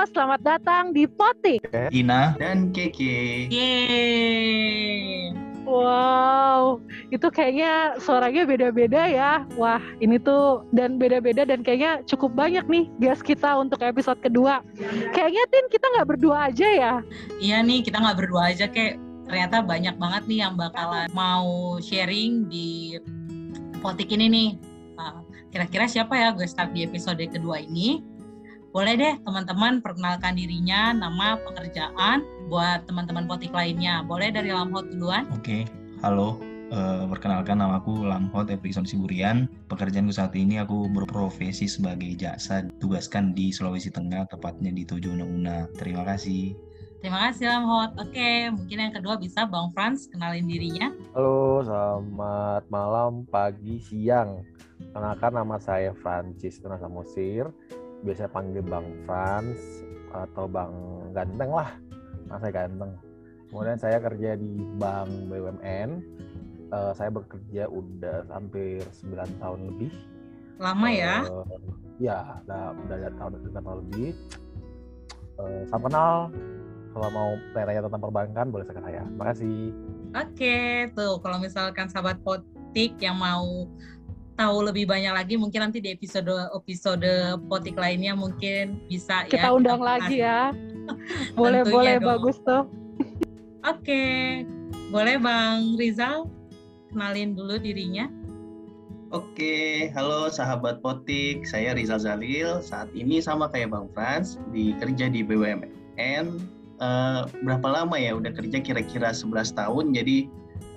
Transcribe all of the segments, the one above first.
Halo, selamat datang di Potik. Ina dan Keke. Yeay. Wow, itu kayaknya suaranya beda-beda ya. Wah, ini tuh dan beda-beda dan kayaknya cukup banyak nih guest kita untuk episode kedua. Kayaknya Tin kita nggak berdua aja ya. Iya nih, kita nggak berdua aja kayak ternyata banyak banget nih yang bakalan mau sharing di potik ini nih. Nah, Kira-kira siapa ya gue start di episode kedua ini? Boleh deh teman-teman perkenalkan dirinya, nama, pekerjaan buat teman-teman potik lainnya. Boleh dari Lamhot duluan? Oke, halo. Eh, perkenalkan nama aku Lamhot Epikson Siburian. Pekerjaanku saat ini aku berprofesi sebagai jasa ditugaskan di Sulawesi Tengah, tepatnya di Tojo Una. Terima kasih. Terima kasih Lamhot. Oke, mungkin yang kedua bisa Bang Frans kenalin dirinya. Halo, selamat malam, pagi, siang. Kenalkan nama saya Francis Tunasa Musir. Biasa panggil Bang Frans atau Bang Ganteng lah. Saya ganteng. Kemudian saya kerja di Bank BUMN. Eh, saya bekerja udah hampir 9 tahun lebih. Lama ya? Eh, ya, udah, udah ada tahun 9 tahun lebih. Eh, salam kenal. Kalau mau tanya tentang perbankan, boleh ke saya. Makasih. Oke, tuh kalau misalkan sahabat potik yang mau tahu lebih banyak lagi mungkin nanti di episode episode potik lainnya mungkin bisa Kita ya undang bahas. lagi ya. Boleh, Tentunya boleh, dong. bagus tuh. Oke, boleh Bang Rizal kenalin dulu dirinya. Oke, halo sahabat Potik. Saya Rizal Zalil. Saat ini sama kayak Bang Frans, dikerja di BUMN. Eh, berapa lama ya udah kerja kira-kira 11 tahun. Jadi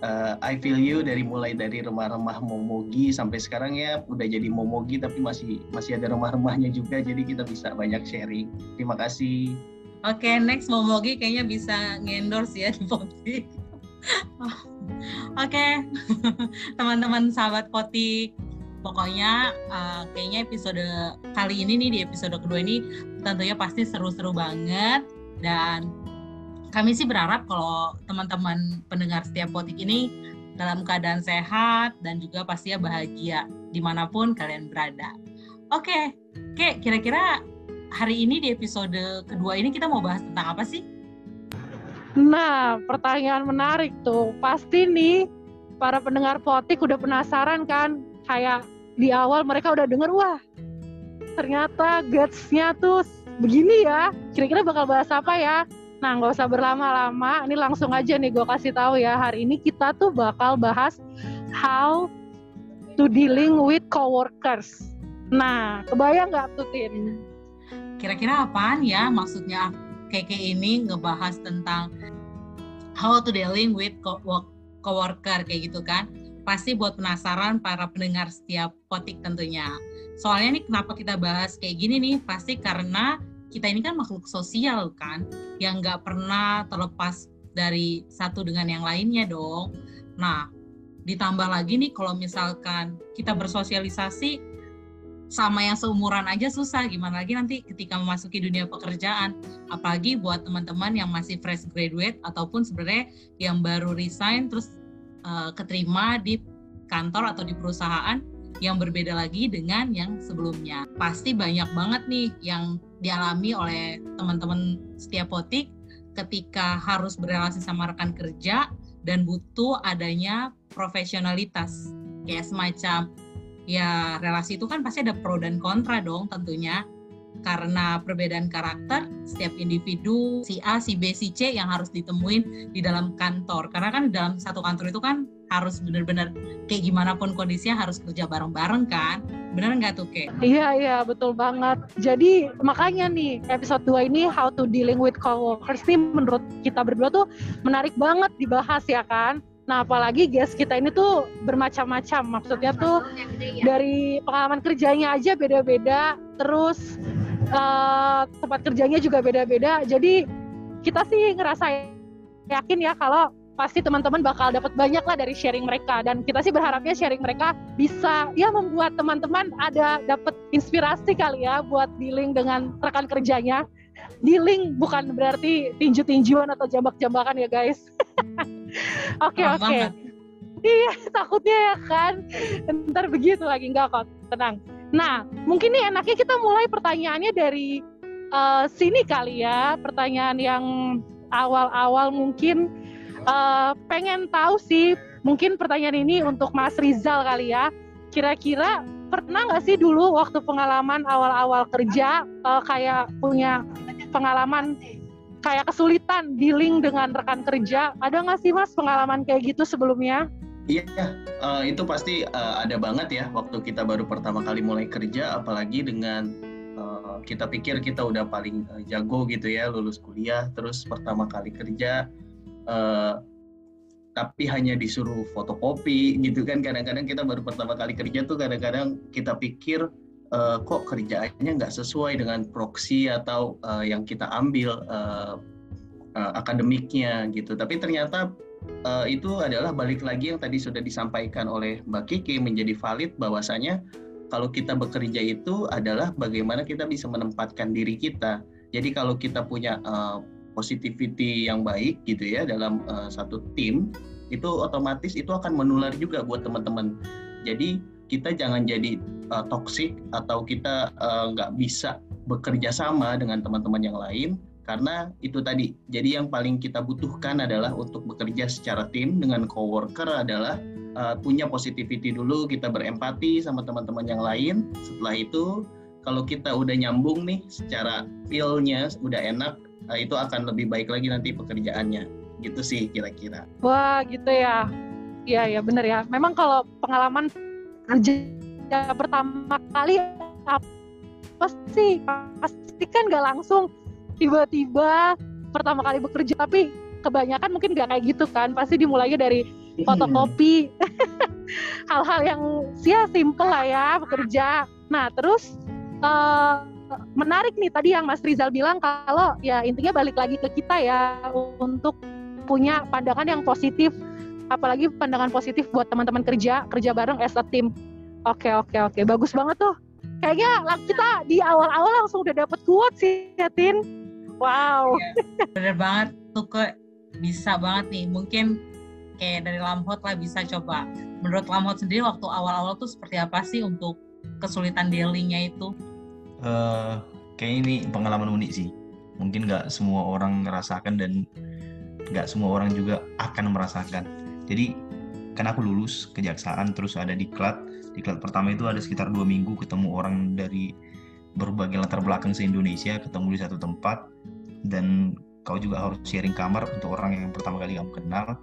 eh, I feel you dari mulai dari remah-remah momogi sampai sekarang ya udah jadi momogi tapi masih masih ada remah-remahnya juga jadi kita bisa banyak sharing. Terima kasih. Oke, next Momogi kayaknya bisa ngendorse ya di potik. Oke, teman-teman sahabat potik. Pokoknya eh, kayaknya episode kali ini nih di episode kedua ini tentunya pasti seru-seru banget dan kami sih berharap kalau teman-teman pendengar setiap potik ini dalam keadaan sehat dan juga pastinya bahagia di mana pun kalian berada. Oke, Oke, kira-kira hari ini di episode kedua ini kita mau bahas tentang apa sih? Nah, pertanyaan menarik tuh. Pasti nih para pendengar potik udah penasaran kan? Kayak di awal mereka udah denger, wah ternyata guts-nya tuh begini ya. Kira-kira bakal bahas apa ya? Nah, nggak usah berlama-lama. Ini langsung aja nih gue kasih tahu ya. Hari ini kita tuh bakal bahas how to dealing with coworkers. Nah, kebayang nggak tuh Tin? Kira-kira apaan ya maksudnya Keke ini ngebahas tentang how to dealing with co- wo- coworker kayak gitu kan? Pasti buat penasaran para pendengar setiap potik tentunya. Soalnya nih kenapa kita bahas kayak gini nih? Pasti karena kita ini kan makhluk sosial kan, yang nggak pernah terlepas dari satu dengan yang lainnya dong. Nah, ditambah lagi nih kalau misalkan kita bersosialisasi sama yang seumuran aja susah, gimana lagi nanti ketika memasuki dunia pekerjaan. Apalagi buat teman-teman yang masih fresh graduate ataupun sebenarnya yang baru resign terus uh, keterima di kantor atau di perusahaan yang berbeda lagi dengan yang sebelumnya. Pasti banyak banget nih yang dialami oleh teman-teman setiap potik ketika harus berrelasi sama rekan kerja dan butuh adanya profesionalitas. Kayak semacam ya relasi itu kan pasti ada pro dan kontra dong tentunya karena perbedaan karakter setiap individu si A, si B, si C yang harus ditemuin di dalam kantor karena kan dalam satu kantor itu kan harus benar-benar kayak gimana pun kondisinya harus kerja bareng-bareng kan bener nggak tuh Kek? Iya iya betul banget. Jadi makanya nih episode 2 ini how to dealing with coworkers nih menurut kita berdua tuh menarik banget dibahas ya kan. Nah apalagi guest kita ini tuh bermacam-macam. Maksudnya tuh dari pengalaman kerjanya aja beda-beda. Terus eh, tempat kerjanya juga beda-beda. Jadi kita sih ngerasa yakin ya kalau pasti teman-teman bakal dapat banyak lah dari sharing mereka. Dan kita sih berharapnya sharing mereka bisa ya membuat teman-teman ada dapat inspirasi kali ya buat dealing dengan rekan kerjanya. Dealing bukan berarti tinju-tinjuan atau jambak-jambakan ya guys. Oke oke. iya takutnya ya kan. Ntar begitu lagi enggak kok. Tenang. Nah mungkin nih enaknya kita mulai pertanyaannya dari uh, sini kali ya. Pertanyaan yang awal-awal mungkin uh, pengen tahu sih mungkin pertanyaan ini untuk Mas Rizal kali ya. Kira-kira pernah nggak sih dulu waktu pengalaman awal-awal kerja uh, kayak punya pengalaman kayak kesulitan dealing dengan rekan kerja? Ada nggak sih mas pengalaman kayak gitu sebelumnya? Iya, uh, itu pasti uh, ada banget ya waktu kita baru pertama kali mulai kerja, apalagi dengan uh, kita pikir kita udah paling uh, jago gitu ya, lulus kuliah, terus pertama kali kerja, uh, tapi hanya disuruh fotokopi gitu kan. Kadang-kadang kita baru pertama kali kerja tuh kadang-kadang kita pikir uh, kok kerjaannya nggak sesuai dengan proksi atau uh, yang kita ambil uh, uh, akademiknya gitu. Tapi ternyata uh, itu adalah balik lagi yang tadi sudah disampaikan oleh Mbak Kiki menjadi valid bahwasanya kalau kita bekerja itu adalah bagaimana kita bisa menempatkan diri kita. Jadi kalau kita punya uh, positivity yang baik gitu ya dalam uh, satu tim itu otomatis itu akan menular juga buat teman-teman. Jadi kita jangan jadi uh, toxic atau kita nggak uh, bisa bekerja sama dengan teman-teman yang lain karena itu tadi jadi yang paling kita butuhkan adalah untuk bekerja secara tim dengan coworker adalah uh, punya positivity dulu kita berempati sama teman-teman yang lain setelah itu kalau kita udah nyambung nih secara feelnya udah enak uh, itu akan lebih baik lagi nanti pekerjaannya. Gitu sih kira-kira. Wah gitu ya. Iya ya bener ya. Memang kalau pengalaman kerja pertama kali apa sih? Pasti kan nggak langsung tiba-tiba pertama kali bekerja tapi kebanyakan mungkin nggak kayak gitu kan. Pasti dimulainya dari fotokopi. Hal-hal yang sia simple lah ya bekerja. Nah terus uh, menarik nih tadi yang Mas Rizal bilang kalau ya intinya balik lagi ke kita ya untuk punya pandangan yang positif apalagi pandangan positif buat teman-teman kerja kerja bareng as a team oke oke oke bagus banget tuh kayaknya kita di awal-awal langsung udah dapet kuat sih Tin Wow. Ya, bener banget tuh ke bisa banget nih. Mungkin kayak dari Lamhot lah bisa coba. Menurut Lamhot sendiri waktu awal-awal tuh seperti apa sih untuk kesulitan dealingnya itu? Uh, kayak ini pengalaman unik sih. Mungkin nggak semua orang merasakan dan nggak semua orang juga akan merasakan. Jadi kan aku lulus kejaksaan terus ada di klat. Di klat pertama itu ada sekitar dua minggu ketemu orang dari berbagai latar belakang se-Indonesia ketemu di satu tempat dan kau juga harus sharing kamar untuk orang yang pertama kali kamu kenal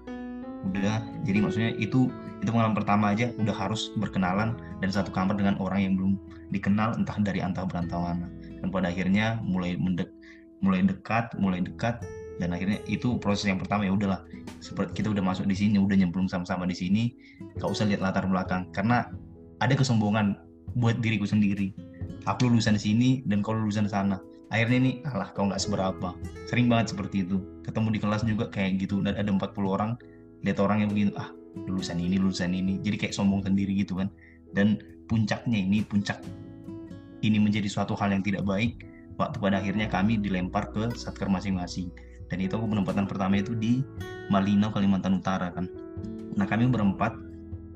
udah jadi maksudnya itu itu pengalaman pertama aja udah harus berkenalan dan satu kamar dengan orang yang belum dikenal entah dari antah berantah mana dan pada akhirnya mulai mendek mulai dekat mulai dekat dan akhirnya itu proses yang pertama ya udahlah seperti kita udah masuk di sini udah nyemplung sama-sama di sini gak usah lihat latar belakang. Karena ada kesombongan buat diriku sendiri. Aku lulusan sini dan kau lulusan sana. Akhirnya nih alah kau nggak seberapa. Sering banget seperti itu. Ketemu di kelas juga kayak gitu dan ada 40 orang lihat orang yang begini ah lulusan ini lulusan ini. Jadi kayak sombong sendiri gitu kan. Dan puncaknya ini puncak ini menjadi suatu hal yang tidak baik waktu pada akhirnya kami dilempar ke satker masing-masing. Dan itu aku penempatan pertama itu di Malino Kalimantan Utara kan. Nah kami berempat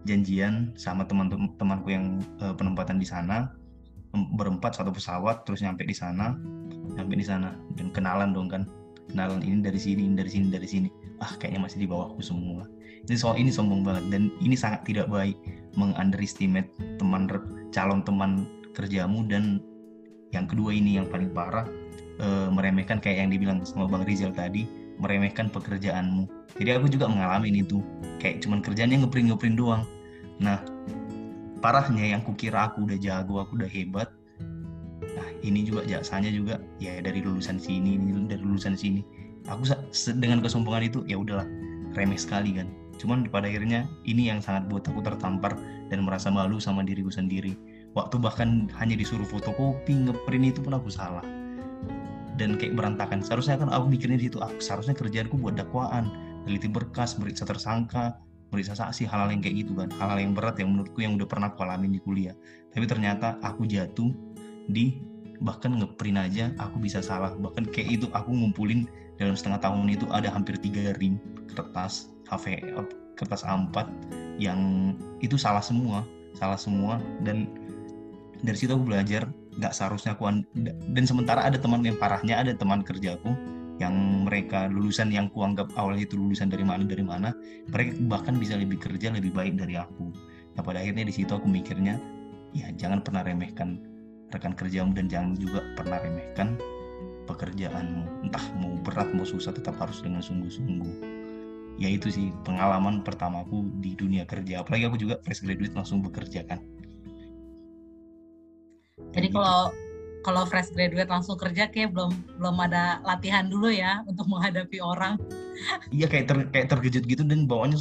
janjian sama teman-temanku yang uh, penempatan di sana berempat satu pesawat terus nyampe di sana nyampe di sana. Dan kenalan dong kan. Kenalan ini dari sini ini dari sini dari sini ah kayaknya masih di bawahku semua. Ini soal ini sombong banget dan ini sangat tidak baik mengunderestimate teman calon teman kerjamu dan yang kedua ini yang paling parah e, meremehkan kayak yang dibilang sama Bang Rizal tadi meremehkan pekerjaanmu. Jadi aku juga mengalami itu kayak cuman kerjanya ngeprint ngeprint doang. Nah parahnya yang kukira aku udah jago aku udah hebat nah ini juga jasanya juga ya dari lulusan sini ini dari lulusan sini aku dengan kesombongan itu ya udahlah remeh sekali kan. Cuman pada akhirnya ini yang sangat buat aku tertampar dan merasa malu sama diriku sendiri. Waktu bahkan hanya disuruh fotokopi ngeprint itu pun aku salah. Dan kayak berantakan. Seharusnya kan aku mikirnya di situ aku seharusnya kerjaanku buat dakwaan. Teliti berkas meriksa tersangka meriksa saksi hal-hal yang kayak gitu kan. Hal-hal yang berat yang menurutku yang udah pernah aku alami di kuliah. Tapi ternyata aku jatuh di bahkan ngeprint aja aku bisa salah. Bahkan kayak itu aku ngumpulin dalam setengah tahun itu ada hampir tiga rim kertas HV kertas A4 yang itu salah semua salah semua. Dan dari situ aku belajar nggak seharusnya aku an- dan sementara ada teman yang parahnya ada teman kerjaku yang mereka lulusan yang kuanggap awalnya itu lulusan dari mana dari mana mereka bahkan bisa lebih kerja lebih baik dari aku. Nah pada akhirnya di situ aku mikirnya ya jangan pernah remehkan rekan kerjamu dan jangan juga pernah remehkan pekerjaanmu entah mau berat mau susah tetap harus dengan sungguh-sungguh. Ya itu sih pengalaman pertamaku di dunia kerja. Apalagi aku juga fresh graduate langsung bekerja kan. Jadi gitu. kalau kalau fresh graduate langsung kerja kayak belum belum ada latihan dulu ya untuk menghadapi orang. iya kayak ter, kayak terkejut gitu dan bawaannya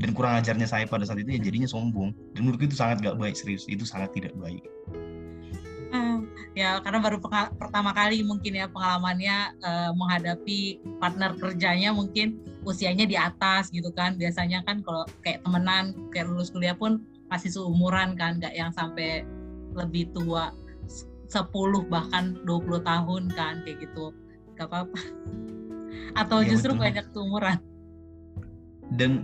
dan kurang ajarnya saya pada saat itu ya jadinya sombong. Dan menurutku itu sangat gak baik serius. Itu sangat tidak baik ya karena baru pertama kali mungkin ya pengalamannya eh, menghadapi partner kerjanya mungkin usianya di atas gitu kan. Biasanya kan kalau kayak temenan kayak lulus kuliah pun masih seumuran kan, nggak yang sampai lebih tua s- 10 bahkan 20 tahun kan kayak gitu. Gak apa-apa. Atau Iya, justru betul. banyak seumuran. dan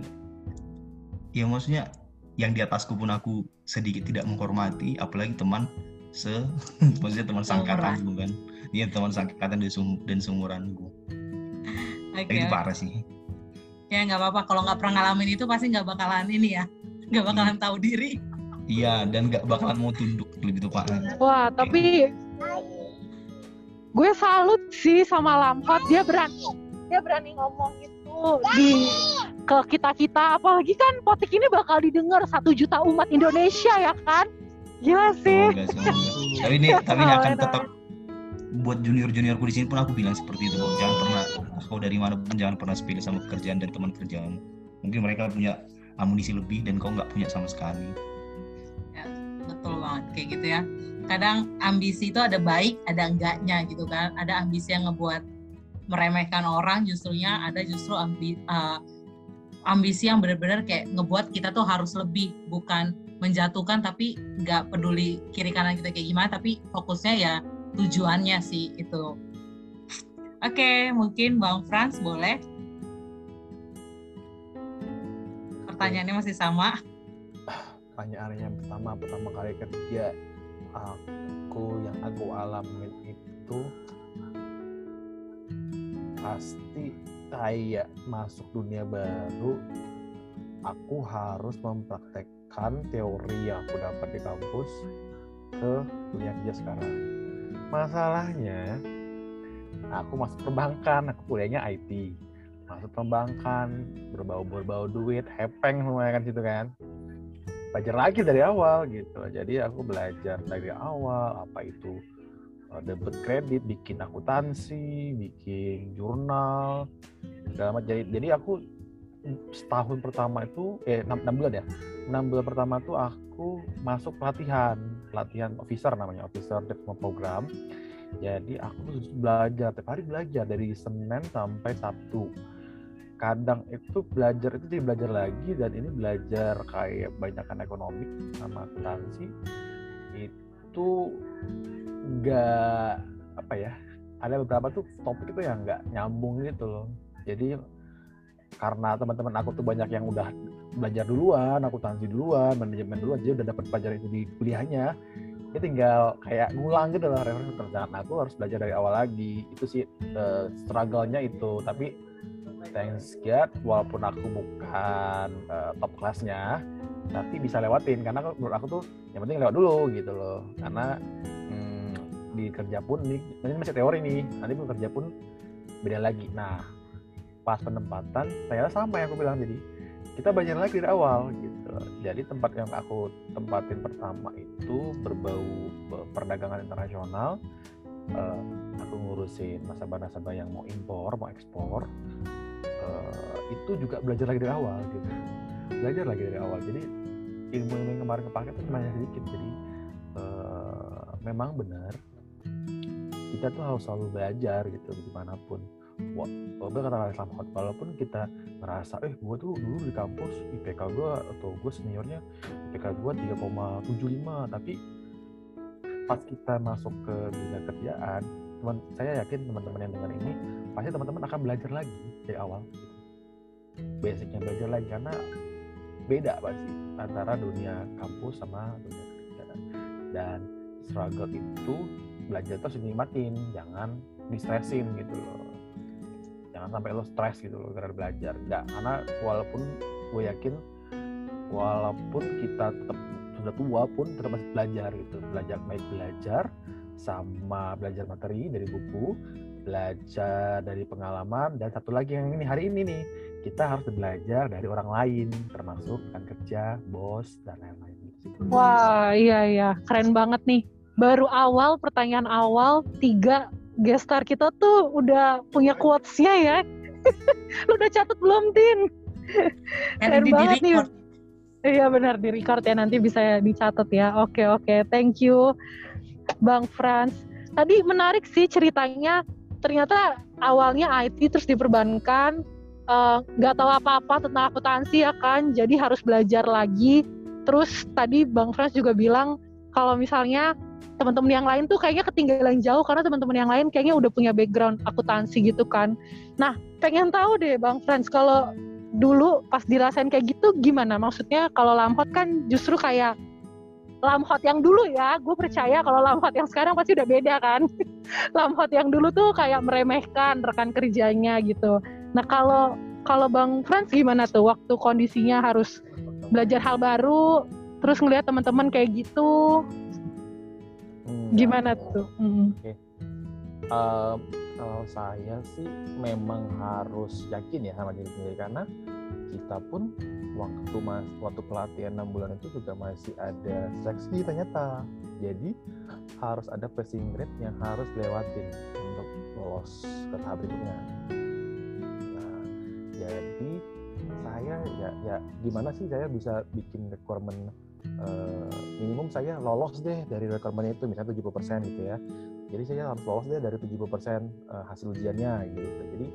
ya maksudnya yang di atasku pun aku sedikit tidak menghormati apalagi teman se maksudnya teman sangkatan gitu kan iya teman sangkatan dan, sum, dan seumuranku Oke. itu parah sih Ya nggak apa-apa. Kalau nggak pernah ngalamin itu pasti nggak bakalan ini ya. Nggak bakalan tahu diri. iya dan gak bakalan mau tunduk lebih tepatnya Wah, tapi gue salut sih sama Lampard. Dia berani, dia berani ngomong itu di ke kita kita. Apalagi kan potik ini bakal didengar satu juta umat Indonesia ya kan? Gila sih. semoga semoga tapi ini tapi ini akan tetap buat junior juniorku di sini pun aku bilang seperti itu jangan pernah kau dari mana pun jangan pernah sepele sama pekerjaan dan teman kerjaan mungkin mereka punya amunisi lebih dan kau nggak punya sama sekali. Betul banget kayak gitu ya. Kadang ambisi itu ada baik ada enggaknya gitu kan. Ada ambisi yang ngebuat meremehkan orang justrunya ada justru ambi, uh, ambisi yang benar-benar kayak ngebuat kita tuh harus lebih bukan menjatuhkan tapi nggak peduli kiri kanan kita kayak gimana tapi fokusnya ya tujuannya sih itu oke mungkin bang Frans boleh. Pertanyaannya masih sama. Pertanyaan yang pertama pertama kali kerja aku yang aku alamin itu pasti kayak masuk dunia baru aku harus mempraktekkan teori yang aku dapat di kampus ke dunia kerja sekarang. Masalahnya aku masuk perbankan aku kuliahnya IT masuk perbankan berbau berbau duit hepeng semuanya kan situ kan. Belajar lagi dari awal gitu. Jadi aku belajar dari awal apa itu uh, debit kredit bikin akuntansi bikin jurnal macam. Jadi, jadi aku setahun pertama itu eh enam, bulan ya? Enam bulan pertama tuh aku masuk pelatihan pelatihan officer namanya officer development program. Jadi aku belajar tiap hari belajar dari senin sampai sabtu. Kadang itu belajar itu jadi belajar lagi dan ini belajar kayak banyakan ekonomi sama akuntansi. Itu nggak apa ya ada beberapa tuh topik itu yang nggak nyambung gitu loh. Jadi karena teman-teman aku tuh banyak yang udah belajar duluan akuntansi duluan manajemen duluan jadi udah dapat pelajaran itu di kuliahnya. Dia tinggal kayak ngulang gitu loh referensi kerjaan aku harus belajar dari awal lagi. Itu sih uh, struggle-nya itu. Tapi thanks God walaupun aku bukan uh, top kelasnya tapi bisa lewatin. Karena menurut aku tuh yang penting lewat dulu gitu loh. Karena hmm, di kerja pun ini masih teori nih nanti pun kerja pun beda lagi. Nah pas penempatan ternyata sama yang aku bilang jadi kita belajar lagi dari awal gitu. Jadi tempat yang aku tempatin pertama itu berbau perdagangan internasional. Uh, aku ngurusin nasabah-nasabah yang mau impor mau ekspor. Uh, itu juga belajar lagi dari awal gitu. Belajar lagi dari awal. Jadi ilmu ilmu yang kemarin kepake itu cuma sedikit. Jadi uh, memang benar kita tuh harus selalu belajar gitu di mana pun gue kata Islam Hot, walaupun kita merasa, eh gue tuh dulu di kampus IPK gue atau gue seniornya IPK gue 3,75, tapi pas kita masuk ke dunia kerjaan, teman saya yakin teman-teman yang dengar ini pasti teman-teman akan belajar lagi dari awal. Basicnya belajar lagi karena beda pasti antara dunia kampus sama dunia kerja. Dan struggle itu belajar terus dinikmatin jangan distresin gitu loh jangan sampai lo stres gitu loh karena belajar nggak karena walaupun gue yakin walaupun kita tetap sudah tua pun tetap masih belajar gitu belajar baik belajar sama belajar materi dari buku belajar dari pengalaman dan satu lagi yang ini hari ini nih kita harus belajar dari orang lain termasuk rekan kerja bos dan lain-lain gitu. Wah, iya iya, keren banget nih. Baru awal pertanyaan awal tiga gestar kita tuh udah punya quotes-nya ya. Lu udah catat belum, Tin? Keren banget nih. Iya benar di record ya nanti bisa dicatat ya. Oke oke, thank you Bang Franz. Tadi menarik sih ceritanya. Ternyata awalnya IT terus diperbankan eh, nggak tahu apa-apa tentang akuntansi ya kan. Jadi harus belajar lagi. Terus tadi Bang Franz juga bilang kalau misalnya teman-teman yang lain tuh kayaknya ketinggalan jauh karena teman-teman yang lain kayaknya udah punya background akuntansi gitu kan. Nah, pengen tahu deh Bang Franz kalau dulu pas dirasain kayak gitu gimana? Maksudnya kalau lamhot kan justru kayak lamhot yang dulu ya, gue percaya kalau lamhot yang sekarang pasti udah beda kan. lamhot yang dulu tuh kayak meremehkan rekan kerjanya gitu. Nah kalau kalau Bang Frans gimana tuh waktu kondisinya harus belajar hal baru, terus ngeliat teman-teman kayak gitu, Gimana tuh? Mm. Em, kalau saya sih memang harus yakin ya sama diri sendiri karena kita pun waktu mas waktu pelatihan enam bulan itu juga masih ada seleksi ternyata jadi harus ada passing grade yang harus dilewatin untuk lolos ke tahap berikutnya nah jadi saya ya ya gimana sih saya bisa bikin requirement eh, minimum saya lolos deh dari requirement itu misalnya 70% gitu ya. Jadi saya harus lolos deh dari 70% eh, hasil ujiannya gitu. Jadi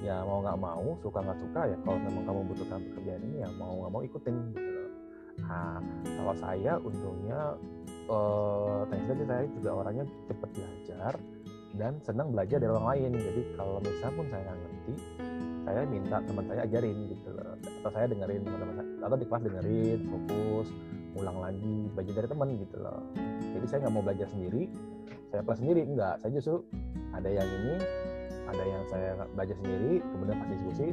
ya mau nggak mau suka nggak suka ya kalau memang kamu butuhkan pekerjaan ini ya mau nggak mau ikutin gitu nah kalau saya untungnya eh thanks saya juga orangnya cepat belajar dan senang belajar dari orang lain. Jadi kalau misalnya pun saya nggak ngerti saya minta teman saya ajarin gitu atau saya dengerin teman-teman atau di kelas dengerin fokus ulang lagi belajar dari teman gitu loh. Jadi saya nggak mau belajar sendiri saya kelas sendiri enggak saya justru ada yang ini ada yang saya belajar sendiri kemudian pas diskusi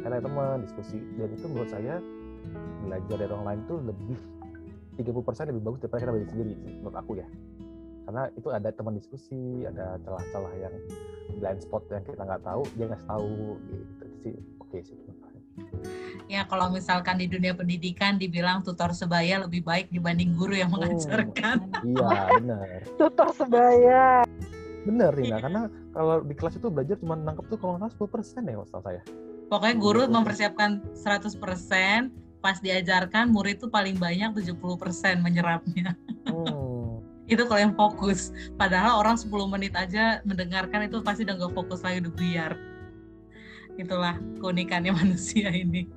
saya tanya teman diskusi. Dan itu menurut saya belajar dari orang lain tuh lebih 30% lebih bagus daripada kita belajar sendiri menurut aku ya. Karena itu ada teman diskusi ada celah-celah yang blind spot yang kita nggak tahu dia nggak tahu gitu sih. Oke sih menurut. Ya kalau misalkan di dunia pendidikan dibilang tutor sebaya lebih baik dibanding guru yang mengajarkan. iya benar Tutor sebaya. benar Rina Iya. karena kalau di kelas itu belajar cuma nangkep tuh kalau nggak salah 10% ya setahu saya Pokoknya guru Betul. mempersiapkan 100%, pas diajarkan murid tuh paling banyak 70% menyerapnya. hmm. Itu kalau yang fokus. Padahal orang 10 menit aja mendengarkan itu pasti udah gak fokus lagi udah buyar. Itulah keunikannya manusia ini.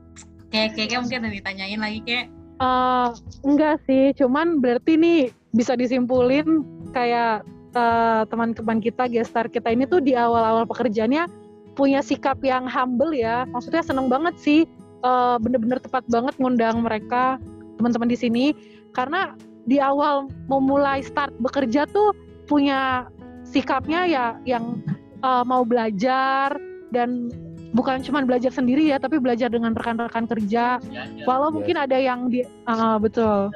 Kayak kayak mungkin ada ditanyain lagi kayak Eh, enggak sih, cuman berarti nih bisa disimpulin kayak eh, teman-teman kita, gestar kita ini tuh di awal-awal pekerjaannya punya sikap yang humble ya. Maksudnya seneng banget sih, eh, bener-bener tepat banget ngundang mereka teman-teman di sini karena di awal memulai start bekerja tuh punya sikapnya ya yang eh, mau belajar dan bukan cuma belajar sendiri ya, tapi belajar dengan rekan-rekan kerja. Walau Yes. mungkin ada yang di ah, betul.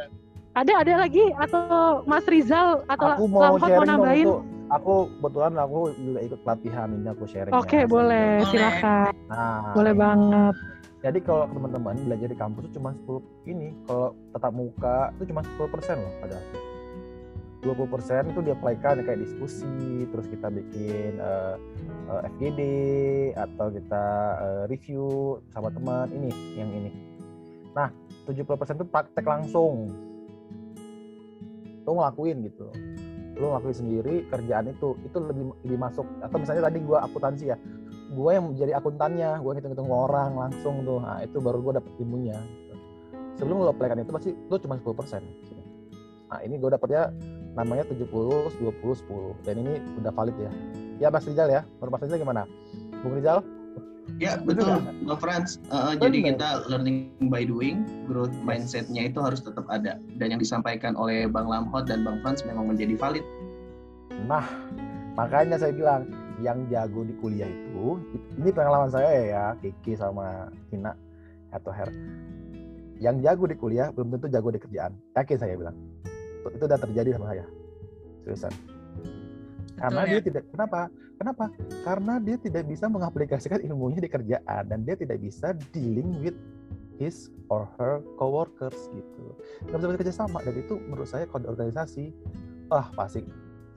Ada ada lagi atau Mas Rizal atau aku mau Lamhot sharing dong nambahin? itu aku kebetulan aku juga ikut pelatihan ini aku sharing Oke, ya, boleh. Silakan. nah Boleh banget. jadi kalau teman-teman belajar di kampus itu cuma 10 ini kalau tetap muka itu cuma 10 persen loh padahal 20 persen itu diaplikan kayak diskusi terus kita bikin eh, eh, FGD atau kita eh, review sama teman ini yang ini. Nah 70 persen itu praktek langsung. Lo ngelakuin gitu. Lo ngelakuin sendiri kerjaan itu itu lebih lebih masuk. Atau misalnya tadi gua akuntansi ya gue yang jadi akuntannya gue ngitung-ngitung orang langsung tuh. Nah itu baru gue dapet ilmunya. Sebelum lo apply itu pasti lo cuma 10 persen. Nah ini gue dapetnya namanya 70 20 10 dan ini udah valid ya ya Mas Rizal ya menurut Mas Rizal gimana Bung Rizal Ya Betul? Bang Frans. Uh, jadi kita learning by doing, growth mindsetnya itu harus tetap ada. Dan yang disampaikan oleh Bang Lamhot dan Bang Frans memang menjadi valid. Nah, makanya saya bilang yang jago di kuliah itu, ini pengalaman saya ya, Kiki sama Tina atau Her. Yang jago di kuliah belum tentu jago di kerjaan. Yakin saya bilang. Itu, itu udah terjadi sama saya. Seriusan. Karena Betul, dia ya? tidak kenapa? Kenapa? Karena dia tidak bisa mengaplikasikan ilmunya di kerjaan dan dia tidak bisa dealing with his or her coworkers gitu. Nggak bisa bekerja sama dan itu menurut saya kode organisasi wah pasti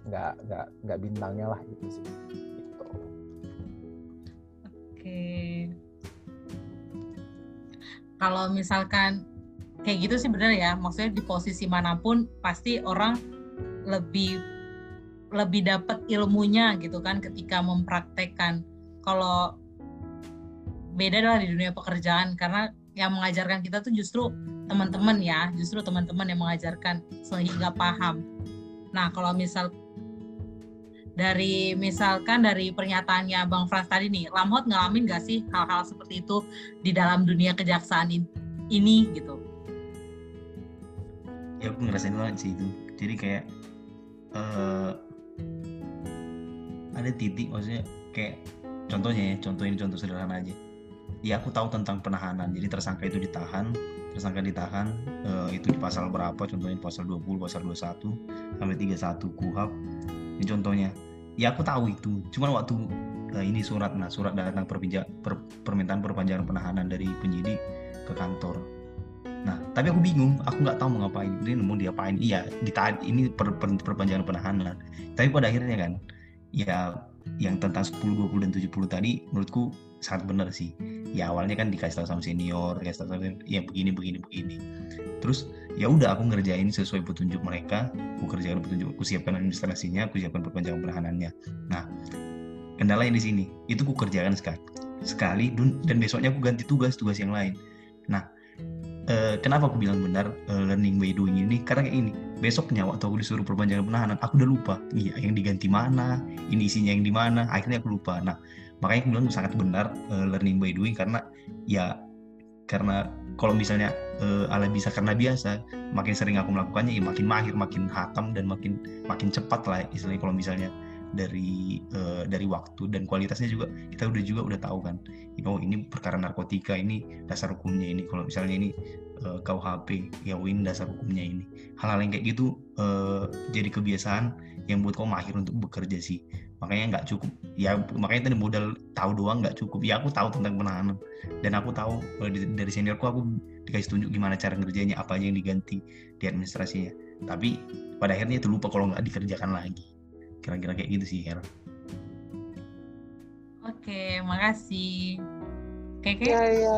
nggak nggak nggak bintangnya lah gitu sih. Gitu. Oke. Kalau misalkan kayak gitu sih benar ya, maksudnya di posisi mana pun pasti orang lebih lebih dapat ilmunya gitu kan ketika mempraktekkan. Kalau beda adalah di dunia pekerjaan karena yang mengajarkan kita tuh justru teman-teman ya, justru teman-teman yang mengajarkan sehingga paham. Nah, kalau misal dari misalkan dari pernyataannya Bang Frans tadi nih, Lamhot ngalamin gak sih hal-hal seperti itu di dalam dunia kejaksaan in- ini gitu? Ya aku ngerasain banget sih itu. Jadi kayak eh ada titik maksudnya kayak contohnya ya contoh ini contoh sederhana aja. Ya aku tahu tentang penahanan. Jadi tersangka itu ditahan tersangka ditahan eh, itu di pasal berapa contohnya pasal 20 pasal 21 sampai 31 KUHAP. Ini contohnya. Ya aku tahu itu. Cuman waktu eh, ini surat nah surat datang per- permintaan perpanjangan penahanan dari penyidik ke kantor Nah, tapi aku bingung, aku nggak tahu mau ngapain. Ini mau diapain? Iya, ditahan. Ini per, per, perpanjangan penahanan. Tapi pada akhirnya kan, ya yang tentang 10, 20 dan 70 tadi menurutku sangat benar sih. Ya awalnya kan dikasih tahu sama senior, dikasih tahu sama ya begini begini begini. Terus ya udah aku ngerjain sesuai petunjuk mereka, aku kerjakan petunjuk, aku siapkan administrasinya, aku siapkan perpanjangan penahanannya. Nah, kendala yang di sini itu aku kerjakan sekali sekali dan besoknya aku ganti tugas tugas yang lain. Eh, kenapa aku bilang benar eh, learning by doing ini? Karena kayak ini besoknya waktu aku disuruh perpanjangan penahanan aku udah lupa. Iya yang diganti mana ini isinya yang di mana akhirnya aku lupa. Nah makanya aku bilang sangat benar eh, learning by doing karena ya karena kalau misalnya eh, ala bisa karena biasa makin sering aku melakukannya ya makin mahir makin hatam dan makin makin cepat lah istilahnya kalau misalnya dari eh, dari waktu dan kualitasnya juga kita udah juga udah tahu kan. Oh ini perkara narkotika ini dasar hukumnya ini. Kalau misalnya ini eh, KUHP ya ini dasar hukumnya ini. Hal-hal yang kayak gitu eh, jadi kebiasaan yang buat kau mahir untuk bekerja sih. Makanya nggak cukup. Ya makanya tadi modal tahu doang nggak cukup. Ya aku tahu tentang penahanan. Dan aku tahu dari- dari seniorku aku dikasih tunjuk gimana cara ngerjainnya apa aja yang diganti di administrasinya. Tapi pada akhirnya itu lupa kalau nggak dikerjakan lagi kira-kira kayak gitu sih Her. Oke, makasih. Keke, Iya, iya.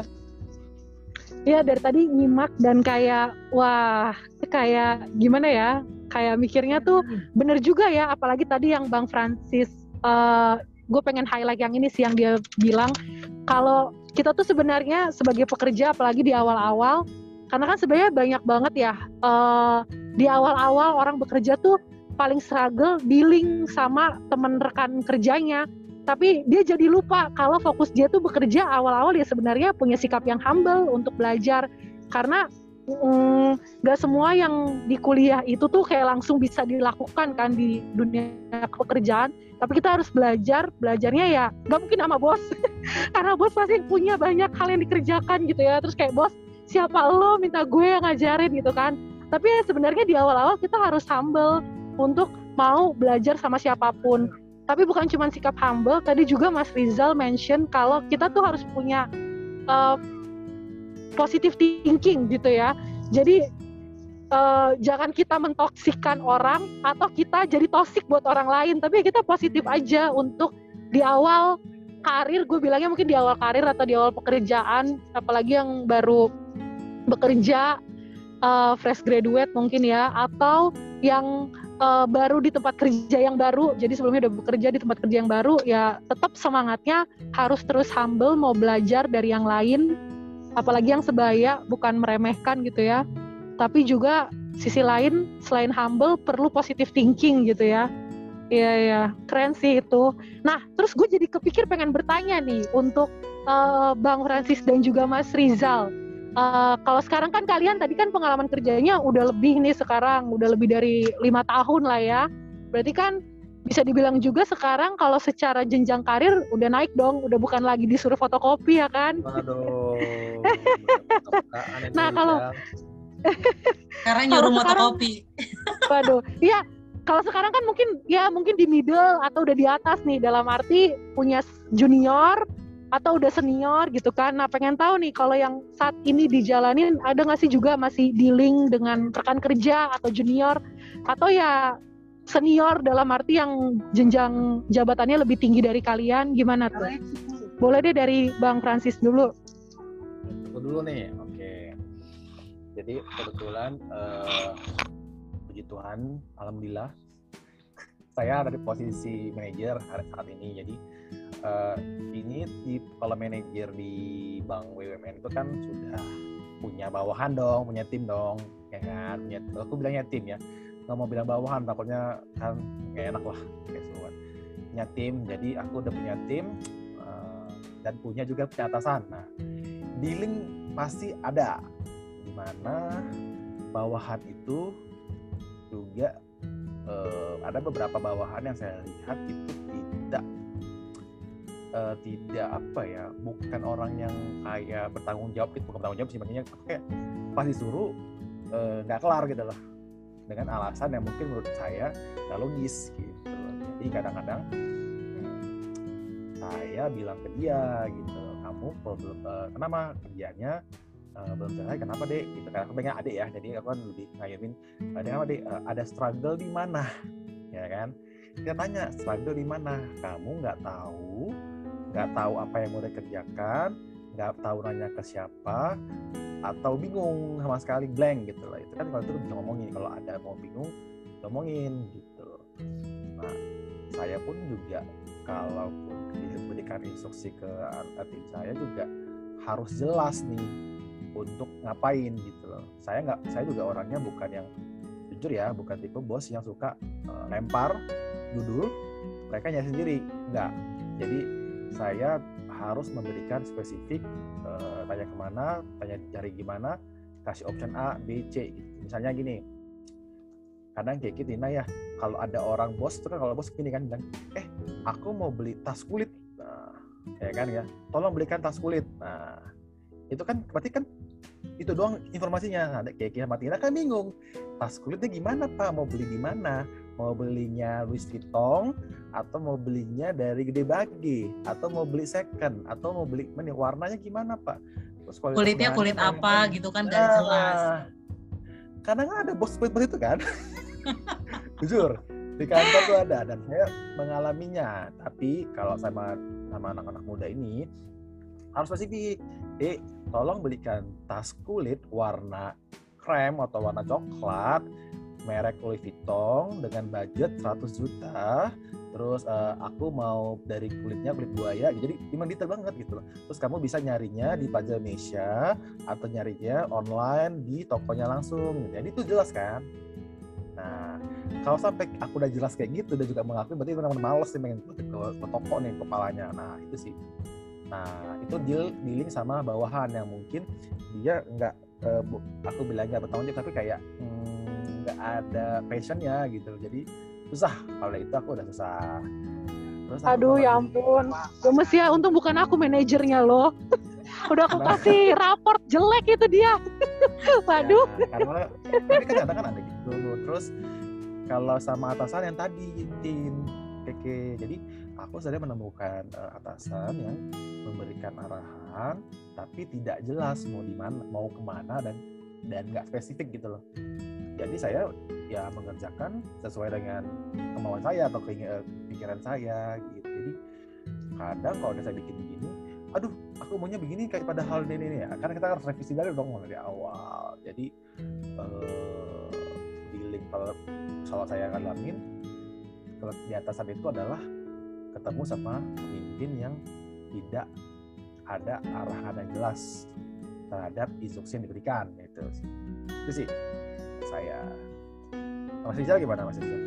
Iya dari tadi nyimak dan kayak wah kayak gimana ya kayak mikirnya tuh bener juga ya apalagi tadi yang Bang Francis gue pengen highlight yang ini sih yang dia bilang kalau kita tuh sebenarnya sebagai pekerja apalagi di awal-awal karena kan sebenarnya banyak banget ya eh, di awal-awal orang bekerja tuh paling struggle dealing sama temen rekan kerjanya. Tapi dia jadi lupa kalau fokus dia tuh bekerja awal-awal dia sebenarnya punya sikap yang humble untuk belajar. Karena mm, nggak semua yang di kuliah itu tuh kayak langsung bisa dilakukan kan di dunia pekerjaan. Tapi kita harus belajar belajarnya ya nggak mungkin sama bos. Karena bos pasti punya banyak hal yang dikerjakan gitu ya. Terus kayak bos siapa lo minta gue yang ngajarin? gitu kan. Tapi ya sebenarnya di awal-awal kita harus humble untuk mau belajar sama siapa pun. Tapi bukan cuma sikap humble tadi juga Mas Rizal mention kalau kita tuh harus punya uh, positive thinking gitu ya. Jadi uh, jangan kita mentoksikan orang atau kita jadi toksik buat orang lain tapi kita positif aja untuk di awal karir. Gue bilangnya mungkin di awal karir atau di awal pekerjaan apalagi yang baru bekerja uh, fresh graduate mungkin ya atau yang uh, baru di tempat kerja yang baru. Jadi sebelumnya udah bekerja di tempat kerja yang baru ya tetap semangatnya harus terus humble mau belajar dari yang lain. Apalagi yang sebaya bukan meremehkan gitu ya. Tapi juga sisi lain selain humble perlu positive thinking gitu ya. Iya ya keren sih itu. Nah terus gue jadi kepikir pengen bertanya nih untuk uh, Bang Francis dan juga Mas Rizal. Uh, kalau sekarang kan kalian tadi kan pengalaman kerjanya udah lebih nih sekarang, udah lebih dari lima tahun lah ya. Berarti kan bisa dibilang juga sekarang kalau secara jenjang karir udah naik dong, udah bukan lagi disuruh fotokopi ya kan? Waduh. nah kalau sekarang nyuruh fotokopi. Waduh, iya kalau sekarang kan mungkin ya mungkin di middle atau udah di atas nih dalam arti punya junior atau udah senior gitu kan. Nah pengen tahu nih kalau yang saat ini dijalanin ada nggak sih juga masih dealing dengan rekan kerja atau junior atau ya senior dalam arti yang jenjang jabatannya lebih tinggi dari kalian gimana tuh? Boleh deh dari Bang Francis dulu. Aku dulu nih, oke. Jadi kebetulan uh, puji Tuhan, alhamdulillah saya ada di posisi manajer saat ini. Jadi uh, ini di kalau manajer di bank BUMN itu kan sudah punya bawahan dong, punya tim dong, ya kan? Punya, aku bilangnya tim ya. Nggak mau bilang bawahan, takutnya kan nggak enak lah kayak semua. Punya tim, jadi aku udah punya tim uh, dan punya juga punya atasan. Nah, dealing pasti ada di mana bawahan itu juga uh, ada beberapa bawahan yang saya lihat itu uh, tidak apa ya bukan orang yang kayak bertanggung jawab itu bukan bertanggung jawab sih makanya kayak pas disuruh eh, nggak uh, kelar gitu loh dengan alasan yang mungkin menurut saya nggak logis gitu. Jadi kadang-kadang saya bilang ke dia gitu. Kamu problem uh, kenapa kerjanya uh, belum selesai kenapa deh gitu karena aku pengen adik ya jadi aku kan lebih ada kenapa deh uh, ada struggle di mana? Ya kan. Kita tanya struggle di mana? Kamu nggak tahu nggak tahu apa yang mau dikerjakan nggak tahu nanya ke siapa atau bingung sama sekali blank gitu lah itu kan kalau itu bisa ngomongin kalau ada mau bingung ngomongin gitu nah saya pun juga kalaupun diberikan instruksi ke tim saya juga harus jelas nih untuk ngapain gitu loh. Saya nggak, saya juga orangnya bukan yang jujur ya, bukan tipe bos yang suka uh, lempar judul, mereka nyari sendiri, nggak. Jadi saya harus memberikan spesifik, uh, tanya ke mana, tanya cari gimana, kasih option A, B, C. Gitu. Misalnya gini, kadang kayak gitu Tina ya, kalau ada orang bos itu kan kalau bos gini kan bilang, eh aku mau beli tas kulit, nah, ya kan ya, tolong belikan tas kulit. Nah itu kan berarti kan itu doang informasinya. Ada kayak kita Tina kan bingung. Tas kulitnya gimana Pak? Mau beli di mana? Mau belinya Louis Vuitton atau mau belinya dari Gede Bagi atau mau beli second atau mau beli mana warnanya gimana Pak? Terus kulitnya kulit apa kan, gitu kan gak nah, jelas. Karena kan ada bos-bos itu kan. Jujur, di kantor tuh ada dan saya mengalaminya. Tapi kalau sama sama anak-anak muda ini harus spesifik. Eh, tolong belikan tas kulit warna krem atau warna coklat merek Louis Vuitton dengan budget 100 juta. Terus uh, aku mau dari kulitnya kulit buaya jadi memang detail banget gitu loh. Terus kamu bisa nyarinya di Pajak Indonesia atau nyarinya online di tokonya langsung jadi itu jelas kan? Nah kalau sampai aku udah jelas kayak gitu udah juga mengakui berarti benar-benar males sih pengen ke, ke, ke toko nih kepalanya. Nah itu sih. Nah, itu deal dealing sama bawahan yang mungkin dia nggak uh, aku bilang nggak bertanggung jawab tapi kayak hmm, nggak ada passionnya gitu. Jadi susah kalau itu aku udah susah. Terus Aduh ya ampun, gemes ya. Untung bukan aku manajernya loh. udah aku kasih raport jelek itu dia. Waduh. Ya, karena tapi kan kan ada gitu. Terus kalau sama atasan yang tadi tim keke jadi aku sudah menemukan uh, atasan yang memberikan arahan tapi tidak jelas mau di mana mau ke mana dan dan nggak spesifik gitu loh jadi saya ya mengerjakan sesuai dengan kemauan saya atau eh, pikiran saya gitu. Jadi kadang kalau udah saya bikin begini aduh aku maunya begini kayak pada hal ini, ini ya. Karena kita harus revisi dari dong dari awal. Jadi uh, dealing kalau kalau saya ngalamin kalau di atasan itu adalah ketemu sama pemimpin yang tidak ada arahan yang jelas terhadap instruksi yang diberikan itu sih. Itu sih saya Mas Rizal gimana Mas Rizal?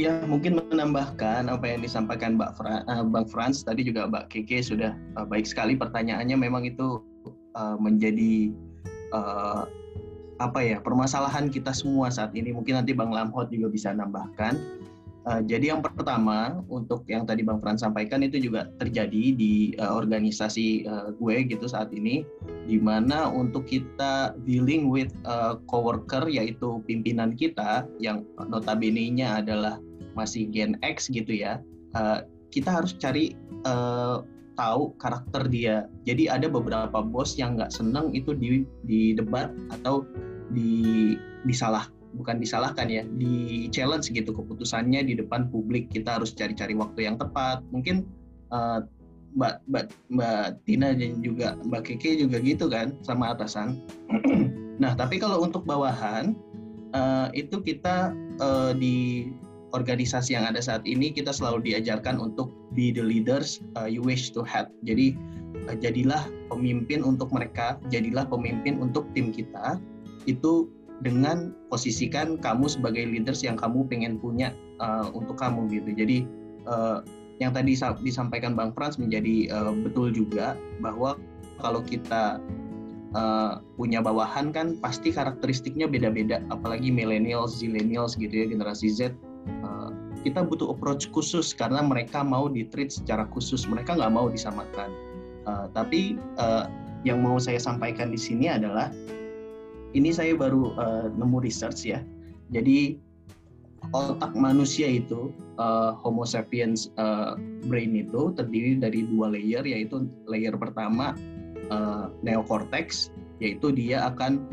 Ya, mungkin menambahkan apa yang disampaikan Mbak Fra, uh, Bang Frans tadi juga Mbak Keke sudah uh, baik sekali pertanyaannya memang itu uh, menjadi uh, apa ya permasalahan kita semua saat ini. Mungkin nanti Bang Lamhot juga bisa nambahkan. Uh, jadi yang pertama untuk yang tadi Bang Frans sampaikan itu juga terjadi di uh, organisasi uh, gue gitu saat ini, di mana untuk kita dealing with uh, coworker yaitu pimpinan kita yang notabene-nya adalah masih Gen X gitu ya, uh, kita harus cari uh, tahu karakter dia. Jadi ada beberapa bos yang nggak seneng itu di di debat atau di disalah bukan disalahkan ya di challenge gitu keputusannya di depan publik kita harus cari-cari waktu yang tepat mungkin uh, mbak mbak mbak Tina dan juga mbak Keke juga gitu kan sama atasan nah tapi kalau untuk bawahan uh, itu kita uh, di organisasi yang ada saat ini kita selalu diajarkan untuk be the leaders uh, you wish to have. Jadi uh, jadilah pemimpin untuk mereka, jadilah pemimpin untuk tim kita. Itu dengan posisikan kamu sebagai leaders yang kamu pengen punya uh, untuk kamu gitu. Jadi uh, yang tadi disampaikan Bang Frans menjadi uh, betul juga bahwa kalau kita uh, punya bawahan kan pasti karakteristiknya beda-beda. Apalagi millennials, zillennials gitu ya generasi Z Eh, kita butuh approach khusus karena mereka mau ditreat secara khusus. Mereka nggak mau disamakan. Uh, tapi uh, yang mau saya sampaikan di sini adalah ini saya baru uh, nemu research ya jadi otak manusia itu uh, Homo sapiens uh, brain itu terdiri dari dua layer yaitu layer pertama uh, neocortex yaitu dia akan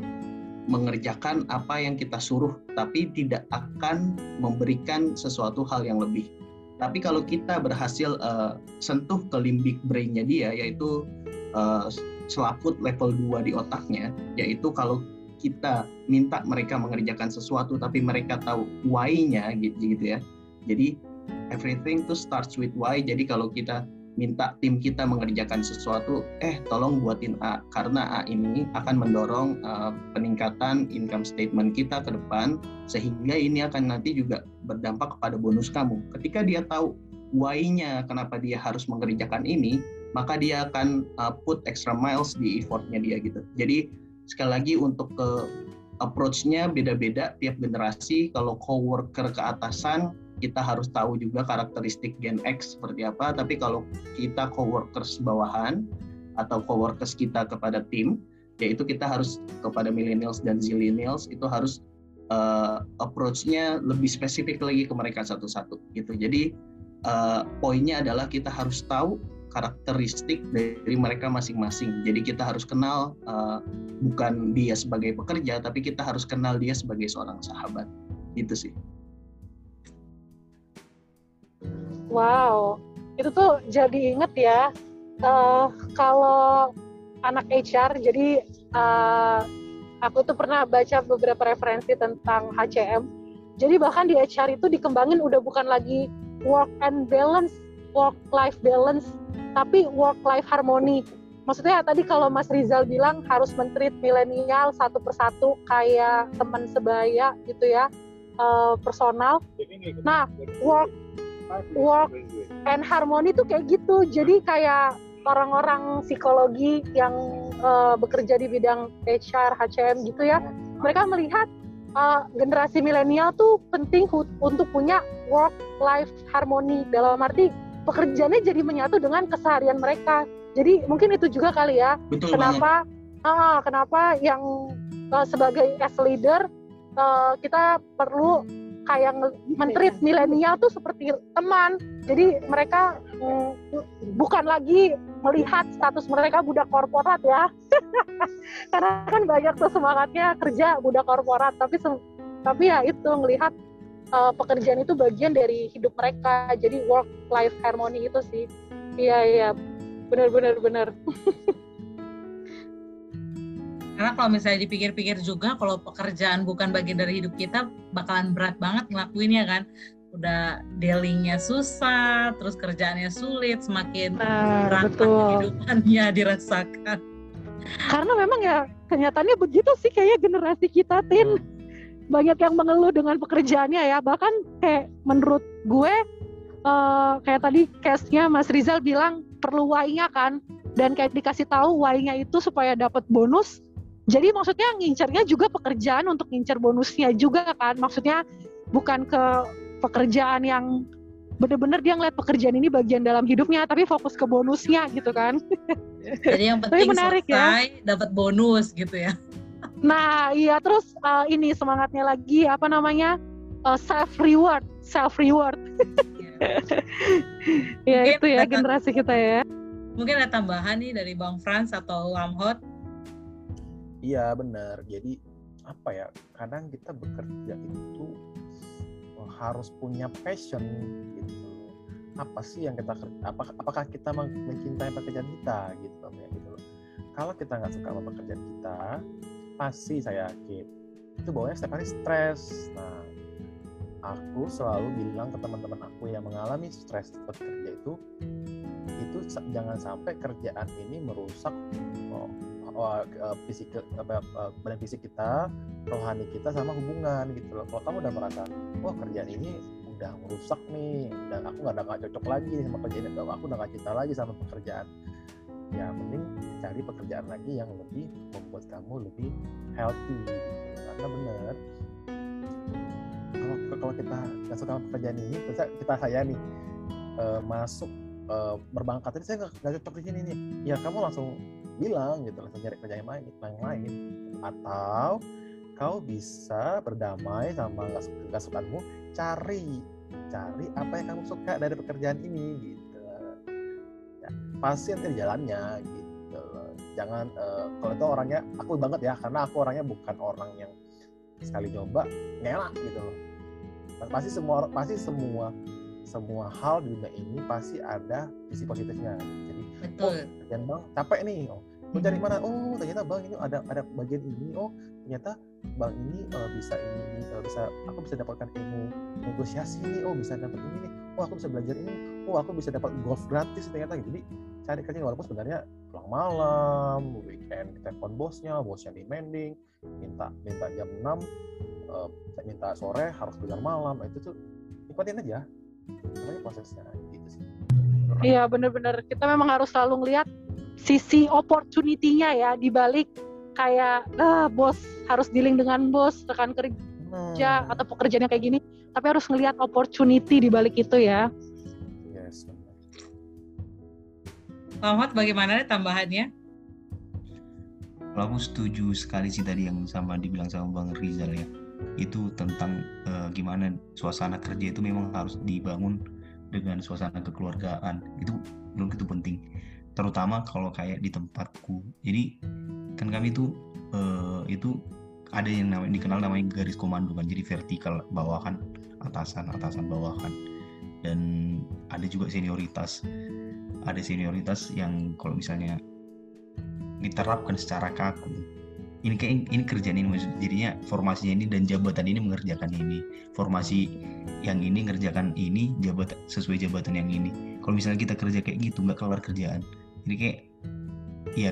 mengerjakan apa yang kita suruh, tapi tidak akan memberikan sesuatu hal yang lebih. Tapi kalau kita berhasil uh, sentuh ke limbik brainnya dia, yaitu uh, selaput level 2 di otaknya, yaitu kalau kita minta mereka mengerjakan sesuatu, tapi mereka tahu why-nya gitu, gitu ya. Jadi everything to starts with why. Jadi kalau kita minta tim kita mengerjakan sesuatu, eh tolong buatin A karena A ini akan mendorong uh, peningkatan income statement kita ke depan sehingga ini akan nanti juga berdampak kepada bonus kamu. Ketika dia tahu why-nya kenapa dia harus mengerjakan ini, maka dia akan uh, put extra miles di effortnya dia gitu. Jadi sekali lagi untuk ke approach-nya beda-beda tiap generasi. Kalau coworker ke atasan kita harus tahu juga karakteristik Gen X seperti apa. Tapi kalau kita coworkers bawahan atau coworkers kita kepada tim, yaitu kita harus kepada millennials dan zillennials itu harus uh, approach-nya lebih spesifik lagi ke mereka satu-satu gitu. Jadi uh, poinnya adalah kita harus tahu karakteristik dari mereka masing-masing. Jadi kita harus kenal uh, bukan dia sebagai pekerja, tapi kita harus kenal dia sebagai seorang sahabat. Itu sih. Wow, itu tuh jadi inget ya uh, kalau anak HR. Jadi uh, aku tuh pernah baca beberapa referensi tentang HCM. Jadi bahkan di HR itu dikembangin udah bukan lagi work and balance, work life balance, tapi work life harmony. Maksudnya tadi kalau Mas Rizal bilang harus mentreat milenial satu persatu kayak teman sebaya gitu ya, uh, personal. Nah, work work and harmony tuh kayak gitu jadi kayak orang-orang psikologi yang uh, bekerja di bidang HR, HCM gitu ya mereka melihat uh, generasi milenial tuh penting untuk punya work life harmony dalam arti pekerjaannya jadi menyatu dengan keseharian mereka. Jadi mungkin itu juga kali ya. Betul kenapa uh, kenapa yang uh, sebagai as leader uh, kita perlu kayak mentreat milenial. tuh seperti teman. Jadi mereka mm, bukan lagi melihat status mereka budak korporat ya. Karena kan banyak tuh semangatnya kerja budak korporat, tapi tapi ya itu melihat uh, pekerjaan itu bagian dari hidup mereka. Jadi work life harmony itu sih. Iya iya. Benar benar benar. Karena kalau misalnya dipikir-pikir juga kalau pekerjaan bukan bagian dari hidup kita bakalan berat banget ngelakuinnya kan. Udah dealingnya susah, terus kerjaannya sulit, semakin nah, berat kehidupannya dirasakan. Karena memang ya kenyataannya begitu sih kayaknya generasi kita Tin. Banyak yang mengeluh dengan pekerjaannya ya. Bahkan kayak menurut gue uh, kayak tadi case-nya Mas Rizal bilang perlu why-nya kan. Dan kayak dikasih tahu why-nya itu supaya dapat bonus. Jadi maksudnya ngincernya juga pekerjaan untuk ngincer bonusnya juga kan. Maksudnya bukan ke pekerjaan yang bener-bener dia ngeliat pekerjaan ini bagian dalam hidupnya tapi fokus ke bonusnya gitu kan. Jadi yang penting menarik ya. selesai ya. dapat bonus gitu ya Nah, iya terus uh, ini semangatnya lagi apa namanya? Uh, self reward, self reward. ya mungkin itu ya ada, generasi kita ya. Mungkin ada tambahan nih dari Bang Frans atau Lamhot. Iya benar. Jadi apa ya? Kadang kita bekerja itu oh, harus punya passion gitu. Apa sih yang kita apa, apakah kita mencintai pekerjaan kita gitu ya gitu Kalau kita nggak suka sama pekerjaan kita, pasti saya yakin. Itu bawahnya setiap hari stres. Nah aku selalu bilang ke teman-teman aku yang mengalami stres bekerja itu itu jangan sampai kerjaan ini merusak oh, oh, uh, fisik apa, uh, badan fisik kita rohani kita sama hubungan gitu loh. Kalau kamu udah merasa wah kerjaan ini udah merusak nih dan aku nggak ada cocok lagi sama kerjaan aku udah gak cinta lagi sama pekerjaan ya mending cari pekerjaan lagi yang lebih membuat kamu lebih healthy gitu. karena benar kalau kalau kita nggak suka pekerjaan ini kita kita saya nih uh, masuk uh, berbakat tadi saya nggak cocok di sini nih. Ya kamu langsung bilang gitu langsung cari kerjaan yang lain yang lain. Atau kau bisa berdamai sama nggak sukamu cari cari apa yang kamu suka dari pekerjaan ini gitu pasti nanti jalannya gitu jangan uh, kalau itu orangnya aku banget ya karena aku orangnya bukan orang yang sekali coba ngelak gitu loh. Pasti semua pasti semua semua hal di dunia ini pasti ada sisi positifnya. Jadi Betul. oh kerjaan bang capek nih oh. Lu cari mana? Oh ternyata bang ini ada ada bagian ini oh ternyata bang ini uh, bisa ini uh, bisa aku bisa dapatkan ilmu negosiasi nih oh bisa dapat ini nih oh aku bisa belajar ini oh aku bisa dapat golf gratis ternyata. Jadi cari kerja walaupun sebenarnya pulang malam weekend telepon bosnya bosnya demanding minta minta jam 6 uh, minta sore harus keluar malam itu tuh nikmatin aja. Namanya prosesnya gitu sih. Iya bener-bener. Kita memang harus selalu ngelihat sisi opportunity-nya ya di balik kayak ah, bos harus dealing dengan bos rekan kerja hmm. atau pekerjaannya kayak gini. Tapi harus ngelihat opportunity di balik itu ya. Yes Muhammad bagaimana tambahannya? Kalau aku setuju sekali sih tadi yang sama dibilang sama Bang Rizal ya. Itu tentang uh, gimana suasana kerja itu memang harus dibangun dengan suasana kekeluargaan. Itu belum itu penting. Terutama kalau kayak di tempatku. Jadi kan kami tuh uh, itu ada yang namanya dikenal namanya garis komando kan jadi vertikal bawahan atasan atasan bawahan dan ada juga senioritas. Ada senioritas yang kalau misalnya diterapkan secara kaku. Ini kayak ini kerjaan ini jadinya formasinya ini dan jabatan ini mengerjakan ini. Formasi yang ini ngerjakan ini jabatan sesuai jabatan yang ini. Kalau misalnya kita kerja kayak gitu nggak keluar kerjaan jadi kayak ya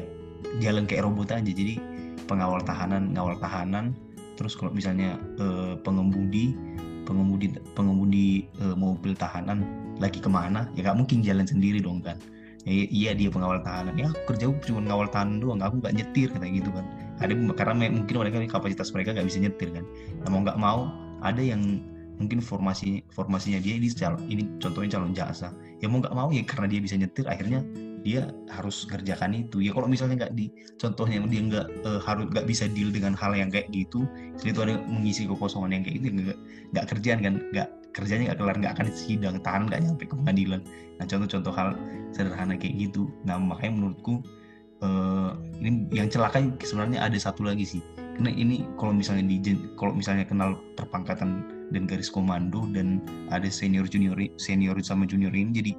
jalan kayak robot aja. Jadi pengawal tahanan ngawal tahanan. Terus kalau misalnya eh, pengemudi pengemudi pengemudi eh, mobil tahanan lagi ke mana ya nggak mungkin jalan sendiri dong kan. Ya, iya dia pengawal tahanan. Ya kerja cuma ngawal tahanan doang aku nggak nyetir kayak gitu kan. Ada karena mungkin mereka kapasitas mereka nggak bisa nyetir kan. Nah, mau nggak mau ada yang mungkin formasi formasinya dia ini ini contohnya calon jasa ya mau nggak mau ya karena dia bisa nyetir akhirnya dia harus kerjakan itu. Ya kalau misalnya nggak di contohnya dia nggak uh, harus nggak bisa deal dengan hal yang kayak gitu itu ada mengisi kekosongan yang kayak itu nggak nggak kerjaan kan nggak kerjanya nggak kelar nggak akan sidang tahan nggak nyampe ke pengadilan. Nah contoh-contoh hal sederhana kayak gitu. Nah makanya menurutku uh, ini yang celaka sebenarnya ada satu lagi sih. Karena ini kalau misalnya di kalau misalnya kenal perpangkatan dan garis komando dan ada senior junior senior sama junior ini jadi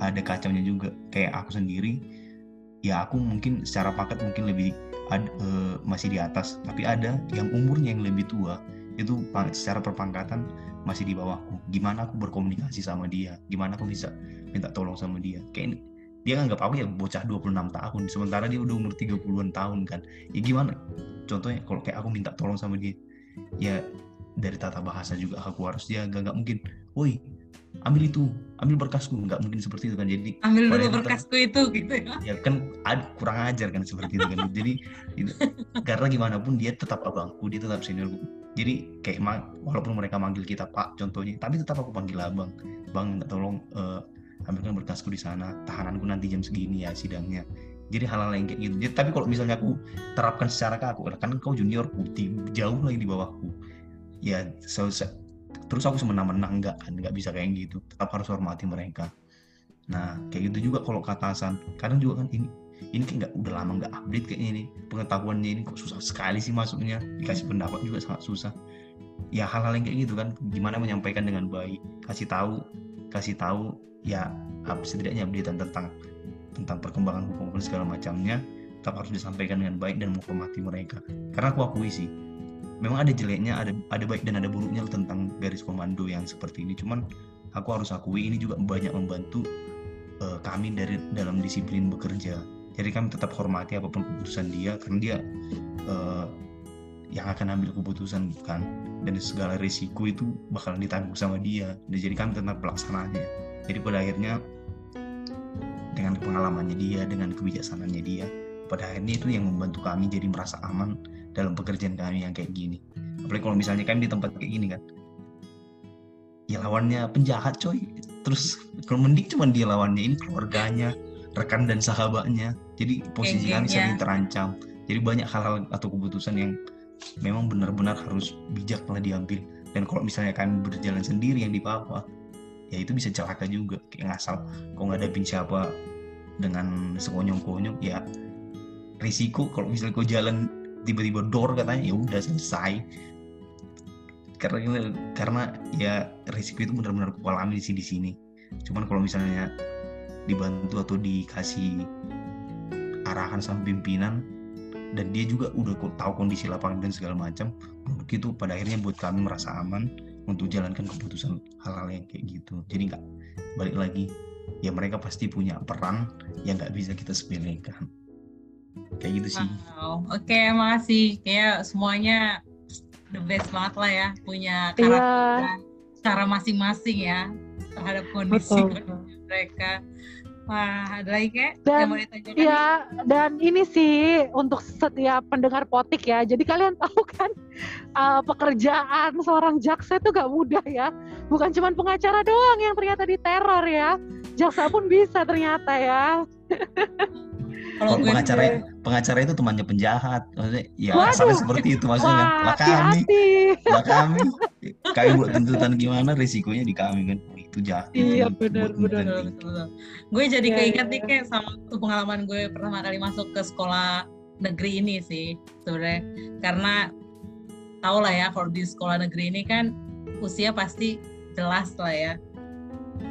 ada kacaunya juga. Kayak aku sendiri ya aku mungkin secara paket mungkin lebih ad, uh, masih di atas tapi ada yang umurnya yang lebih tua itu secara perpangkatan masih di bawahku. Gimana aku berkomunikasi sama dia? Gimana aku bisa minta tolong sama dia? Kayak dia nganggap aku ya bocah 26 tahun sementara dia udah umur 30-an tahun kan. Ya gimana? Contohnya kalau kayak aku minta tolong sama dia ya dari tata bahasa juga aku harus jaga. Nggak mungkin woi ambil itu ambil berkasku. Nggak mungkin seperti itu kan. Jadi ambil dulu berkasku itu gitu ya. Ya kan ad- kurang ajar kan seperti itu kan. Jadi itu, karena gimana pun dia tetap abangku dia tetap seniorku jadi kayak walaupun mereka manggil kita pak contohnya tapi tetap aku panggil abang. Bang tolong eh, ambilkan berkasku di sana. Tahananku nanti jam segini ya sidangnya. Jadi hal-hal yang kayak gitu. Jadi, tapi kalau misalnya aku terapkan secara ke aku kan kau juniorku jauh lagi di bawahku. Ya so, se- terus aku semena-mena enggak kan nggak bisa kayak gitu. Tetap harus hormati mereka. Nah kayak gitu juga kalau ke atasan kadang juga kan ini ini kayak nggak udah lama nggak update kayaknya ini. Pengetahuannya ini kok susah sekali sih masuknya. Dikasih pendapat juga sangat susah. Ya hal-hal yang kayak gitu kan gimana menyampaikan dengan baik. Kasih tahu kasih tahu ya setidaknya updatean tentang tentang perkembangan hukum dan segala macamnya. Tetap harus disampaikan dengan baik dan menghormati mereka. Karena aku akui sih memang ada jeleknya ada ada baik dan ada buruknya tentang garis komando yang seperti ini. Cuman aku harus akui ini juga banyak membantu eh, kami dari dalam disiplin bekerja. Jadi kami tetap hormati apa pun keputusan dia karena dia eh, yang akan ambil keputusan kan? Dan segala risiko itu bakalan ditanggung sama dia. Dan jadi kami tetap pelaksananya jadi pada akhirnya dengan pengalamannya dia dengan kebijaksanaannya dia pada akhirnya itu yang membantu kami jadi merasa aman dalam pekerjaan kami yang kayak gini. Apalagi kalau misalnya kami di tempat kayak gini kan. Ya lawannya penjahat coy. Terus kalau mending cuma dia lawannya ini keluarganya rekan dan sahabatnya. Jadi posisi kami sering terancam. Jadi banyak hal-hal atau keputusan yang memang benar-benar harus bijak malah diambil. Dan kalau misalnya kami berjalan sendiri yang di papa ya itu bisa celaka juga. Kayak ngasal kau ngadepin siapa dengan sekonyong-konyong ya risiko kalau misalnya kau jalan tiba-tiba door katanya ya udah selesai. Karena karena ya risiko itu benar-benar aku alami sini di sini. Cuman kalau misalnya dibantu atau dikasih arahan sama pimpinan dan dia juga udah tahu kondisi lapangan dan segala macam menurut itu pada akhirnya buat kami merasa aman untuk jalankan keputusan hal-hal yang kayak gitu. Jadi nggak balik lagi ya mereka pasti punya peran yang nggak bisa kita sepelekan kayak gitu sih Wow, oke makasih. Kayak semuanya the best banget lah ya, punya Iya. karakter cara masing-masing ya terhadap kondisi Betul. mereka. Wah, ada lagi kayak Dan- yang mau ditanyakan? Iya, dan ini sih untuk setiap pendengar potik ya. Jadi kalian tahu kan uh, pekerjaan seorang jaksa itu gak mudah ya. Bukan cuma pengacara doang yang ternyata diteror ya. Jaksa pun bisa ternyata ya. Kalau Kalau gue pengacara pengacara itu temannya penjahat. Maksudnya ya Waduh. asalnya seperti itu maksudnya Wah, lah kami. lah kami. Kami buat tuntutan gimana risikonya di kami kan. Itu jahat Iya, benar, benar, Betul, tinggi. betul, betul. Gue jadi Iya, keinget iya, nih kayak sama pengalaman gue pertama kali masuk ke sekolah negeri ini sih sebenarnya. Karena tau lah ya kalau di sekolah negeri ini kan usia pasti jelas lah ya.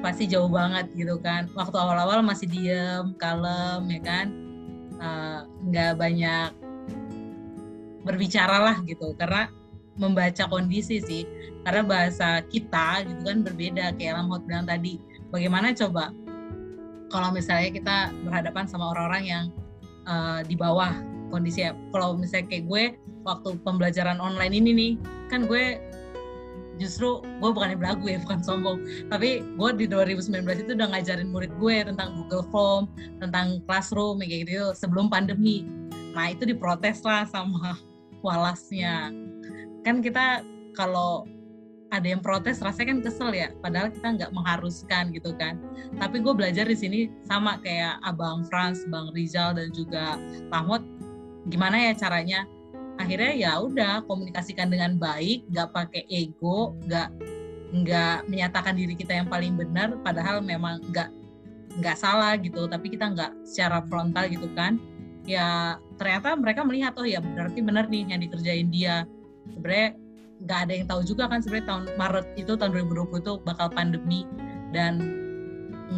Pasti jauh banget gitu kan. Waktu awal-awal masih diem kalem ya kan Eh, nggak banyak berbicara lah gitu. Karena membaca kondisi sih. Karena bahasa kita gitu kan berbeda. Kayak Lamhot bilang tadi. Bagaimana coba kalau misalnya kita berhadapan sama orang-orang yang eh, di bawah kondisi kalau misalnya kayak gue waktu pembelajaran online ini nih kan gue justru gue bukan belagu ya bukan sombong. Tapi gue di 2019 itu udah ngajarin murid gue tentang Google Form tentang classroom kayak gitu sebelum pandemi. Nah itu diprotes lah sama walasnya. Kan kita kalau ada yang protes rasanya kan kesel ya. Padahal kita nggak mengharuskan gitu kan. Tapi gue belajar di sini sama kayak abang Franz, bang Rizal dan juga Mahmud. Gimana ya caranya akhirnya ya udah komunikasikan dengan baik nggak pakai ego nggak nggak menyatakan diri kita yang paling benar padahal memang nggak nggak salah gitu. Tapi kita nggak secara frontal gitu kan. Ya ternyata mereka melihat oh ya berarti benar nih yang dikerjain dia. Sebenarnya nggak ada yang tahu juga kan sebenarnya tahun Maret itu tahun 2020 itu bakal pandemi. Dan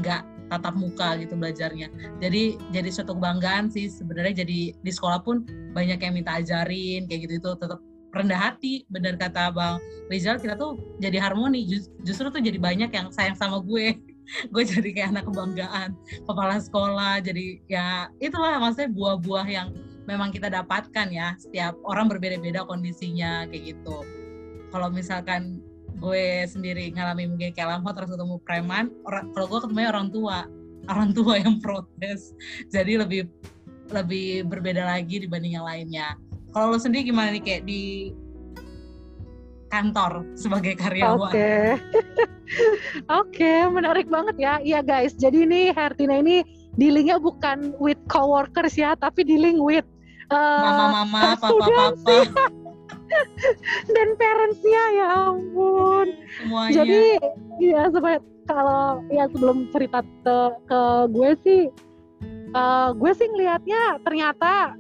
nggak tatap muka gitu belajarnya. Jadi jadi suatu kebanggaan sih sebenarnya. Jadi di sekolah pun banyak yang minta ajarin kayak gitu itu tetap rendah hati. Benar kata bang Rizal kita tuh jadi harmoni. Jus- justru tuh jadi banyak yang sayang sama gue. Gue jadi kayak anak kebanggaan. Kepala sekolah jadi ya itulah maksudnya buah-buah yang memang kita dapatkan ya. Setiap orang berbeda-beda kondisinya kayak gitu. Kalau misalkan gue sendiri ngalami mungkin kayak lama terus ketemu preman orang kalau gue ketemu orang tua orang tua yang protes. Jadi lebih lebih berbeda lagi dibanding yang lainnya. Kalau lo sendiri gimana nih kayak di kantor sebagai karyawan? Oke. Oke, menarik banget ya. Iya guys, jadi ini Hertina ini dealingnya bukan with coworkers ya, tapi dealing with uh, mama-mama papa-papa dan parentsnya ya ampun. semuanya Jadi ya supaya kalau ya sebelum cerita ke, ke gue sih, uh, gue sih ngelihatnya ternyata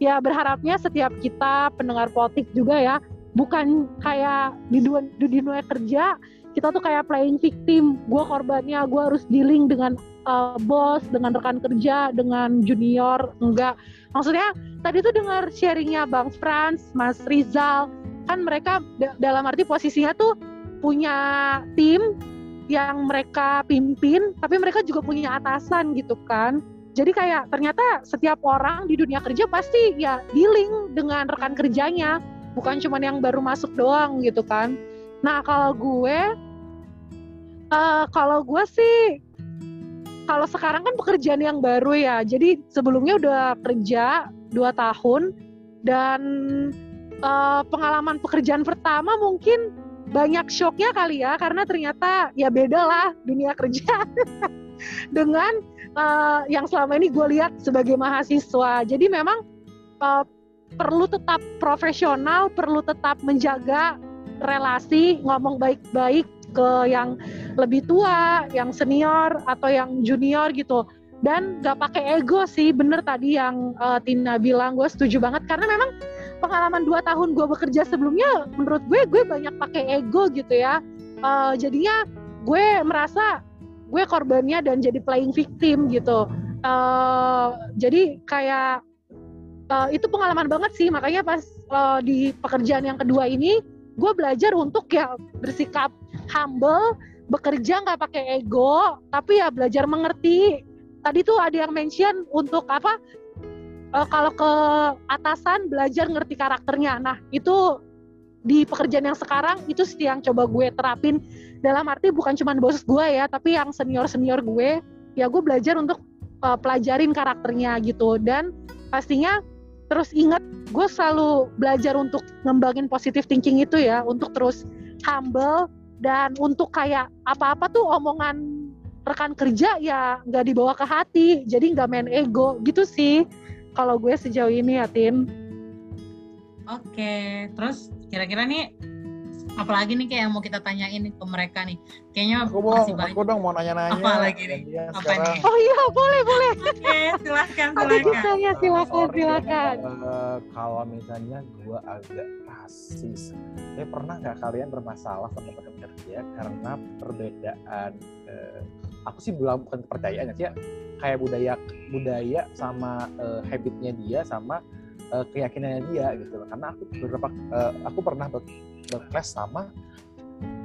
ya berharapnya setiap kita pendengar politik juga ya bukan kayak di dunia, di dunia kerja kita tuh kayak playing victim gue korbannya gue harus dealing dengan uh, bos dengan rekan kerja dengan junior enggak. Maksudnya tadi tuh dengar sharingnya bang Frans Mas Rizal kan mereka da- dalam arti posisinya tuh punya tim yang mereka pimpin tapi mereka juga punya atasan gitu kan. Jadi kayak ternyata setiap orang di dunia kerja pasti ya dealing dengan rekan kerjanya bukan cuma yang baru masuk doang gitu kan. Nah kalau gue eh, kalau gue sih kalau sekarang kan pekerjaan yang baru ya. Jadi sebelumnya udah kerja dua tahun dan eh, pengalaman pekerjaan pertama mungkin banyak shocknya kali ya karena ternyata ya beda lah dunia kerja dengan eh, yang selama ini gue lihat sebagai mahasiswa. Jadi memang eh, perlu tetap profesional perlu tetap menjaga relasi ngomong baik-baik ke yang lebih tua, yang senior atau yang junior gitu. Dan gak pakai ego sih, bener tadi yang uh, Tina bilang, gue setuju banget karena memang pengalaman 2 tahun gue bekerja sebelumnya, menurut gue gue banyak pakai ego gitu ya. Uh, jadinya gue merasa gue korbannya dan jadi playing victim gitu. Uh, jadi kayak uh, itu pengalaman banget sih, makanya pas uh, di pekerjaan yang kedua ini gue belajar untuk ya bersikap humble, bekerja nggak pakai ego, tapi ya belajar mengerti. Tadi tuh ada yang mention untuk apa? Uh, kalau ke atasan belajar ngerti karakternya. Nah itu di pekerjaan yang sekarang itu sih yang coba gue terapin dalam arti bukan cuma bos gue ya, tapi yang senior senior gue ya gue belajar untuk uh, pelajarin karakternya gitu dan pastinya terus ingat gue selalu belajar untuk ngembangin positive thinking itu ya untuk terus humble dan untuk kayak apa-apa tuh omongan rekan kerja ya nggak dibawa ke hati jadi nggak main ego gitu sih. Kalau gue sejauh ini ya Tin. Oke, terus kira-kira nih apalagi nih kayak yang mau kita tanyain ke mereka nih. Kayaknya Aku mau, masih banyak. aku dong mau nanya-nanya. Apa lagi nih? Gantian Apa sekarang. nih? oh iya boleh boleh Oke, silakan ada silakan. kisahnya silakan Sorry, silakan eh, kalau misalnya gue agak rasis, eh pernah nggak kalian bermasalah sama teman kerja karena perbedaan? eh, aku sih bilang bukan kepercayaan sih ya, kayak budaya budaya sama eh, habitnya dia sama eh, keyakinannya dia gitu. Karena aku beberapa eh, aku pernah ber, berkelas sama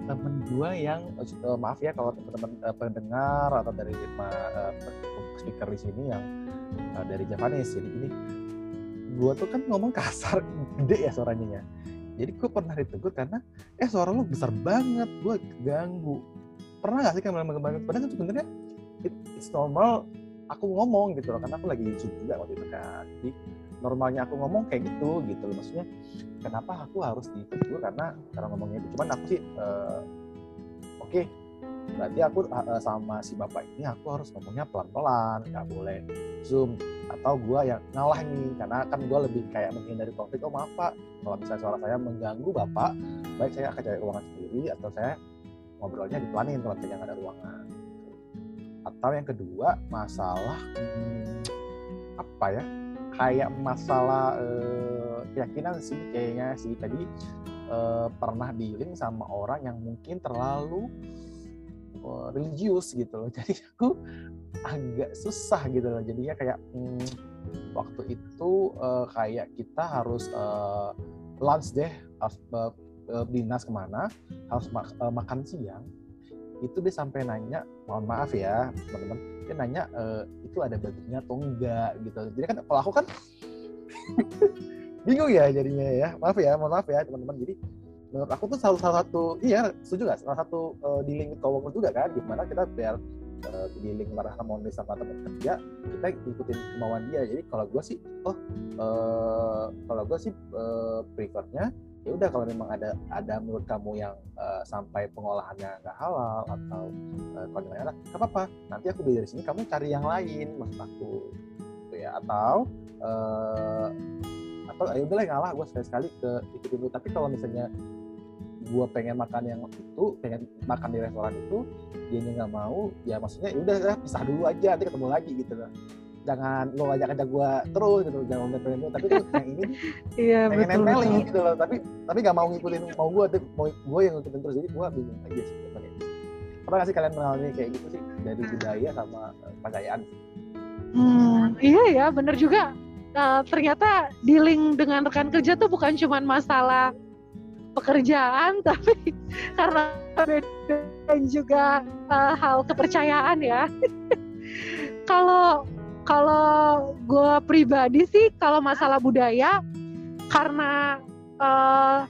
temen gue yang eh, maaf ya kalau teman-teman eh, pendengar atau dari eh, speaker di sini yang uh, dari Javanese jadi ini gue tuh kan ngomong kasar gede ya suaranya ya. Jadi gue pernah ditegur karena eh suara lu besar banget gue ganggu. Pernah gak sih kan mengembangkan padahal kan sebenarnya it- it's normal aku ngomong gitu loh karena aku lagi zoom juga waktu itu kan. Jadi normalnya aku ngomong kayak gitu gitu loh. Maksudnya kenapa aku harus ditegur karena cara ngomongnya itu? Cuman aku sih eh, oke berarti aku eh, sama si bapak ini aku harus ngomongnya pelan-pelan nggak boleh zoom. Atau gua yang ngalah nih karena kan gua lebih kayak menghindari konflik. Oh maaf pak. Kalau misalnya suara saya mengganggu bapak baik saya akan cari ruangan sendiri atau saya ngobrolnya dipelanin kalau misalnya ada ruangan. Atau yang kedua masalah hmm, apa ya kayak masalah eh, keyakinan sih kayaknya sih. Tadi eh, pernah dealing sama orang yang mungkin terlalu eh, religius gitu loh. Jadi aku agak susah gitu loh. Jadinya kayak hmm, waktu itu eh, kayak kita harus eh, lunch deh harus eh, dinas ke mana harus mak- eh, makan siang itu dia sampai nanya mohon maaf ya teman-teman. Dia nanya eh, itu ada babinya atau enggak? Gitu. Jadi kan kalau aku kan bingung ya jadinya ya. Maaf ya mohon maaf ya teman-teman. Jadi menurut aku tuh salah, satu iya setuju gak salah satu uh, dealing with coworker juga kan? Gimana kita biar uh, dealing marah harmonis sama teman kerja kita ikutin kemauan dia. Jadi kalau gue sih oh uh, kalau gue sih uh, prefernya ya udah kalau memang ada ada menurut kamu yang uh, sampai pengolahannya nggak halal atau uh, kalau nggak apa-apa. Nanti aku beli dari sini kamu cari yang lain maksud aku. Gitu ya. Atau uh, atau ayo boleh ngalah. Gue sekali-sekali ke ikutin dulu. Tapi kalau misalnya gue pengen makan yang itu pengen makan di restoran itu dia nggak mau ya maksudnya ya udah pisah dulu aja nanti ketemu lagi gitu loh jangan lo ajak ajak gue terus gitu jangan pengen tapi tuh yang ini iya, pengen betul, nempelin betul. gitu loh tapi tapi nggak mau ngikutin mau gue tuh mau gue yang ngikutin terus jadi gue bingung aja sih gitu. pernah nggak sih kalian mengalami kayak gitu sih dari budaya sama uh, percayaan Hmm, iya ya, bener juga. Uh, ternyata dealing dengan rekan kerja tuh bukan cuma masalah pekerjaan, tapi karena dan juga uh, hal kepercayaan ya. Kalau kalau gue pribadi sih, kalau masalah budaya, karena uh,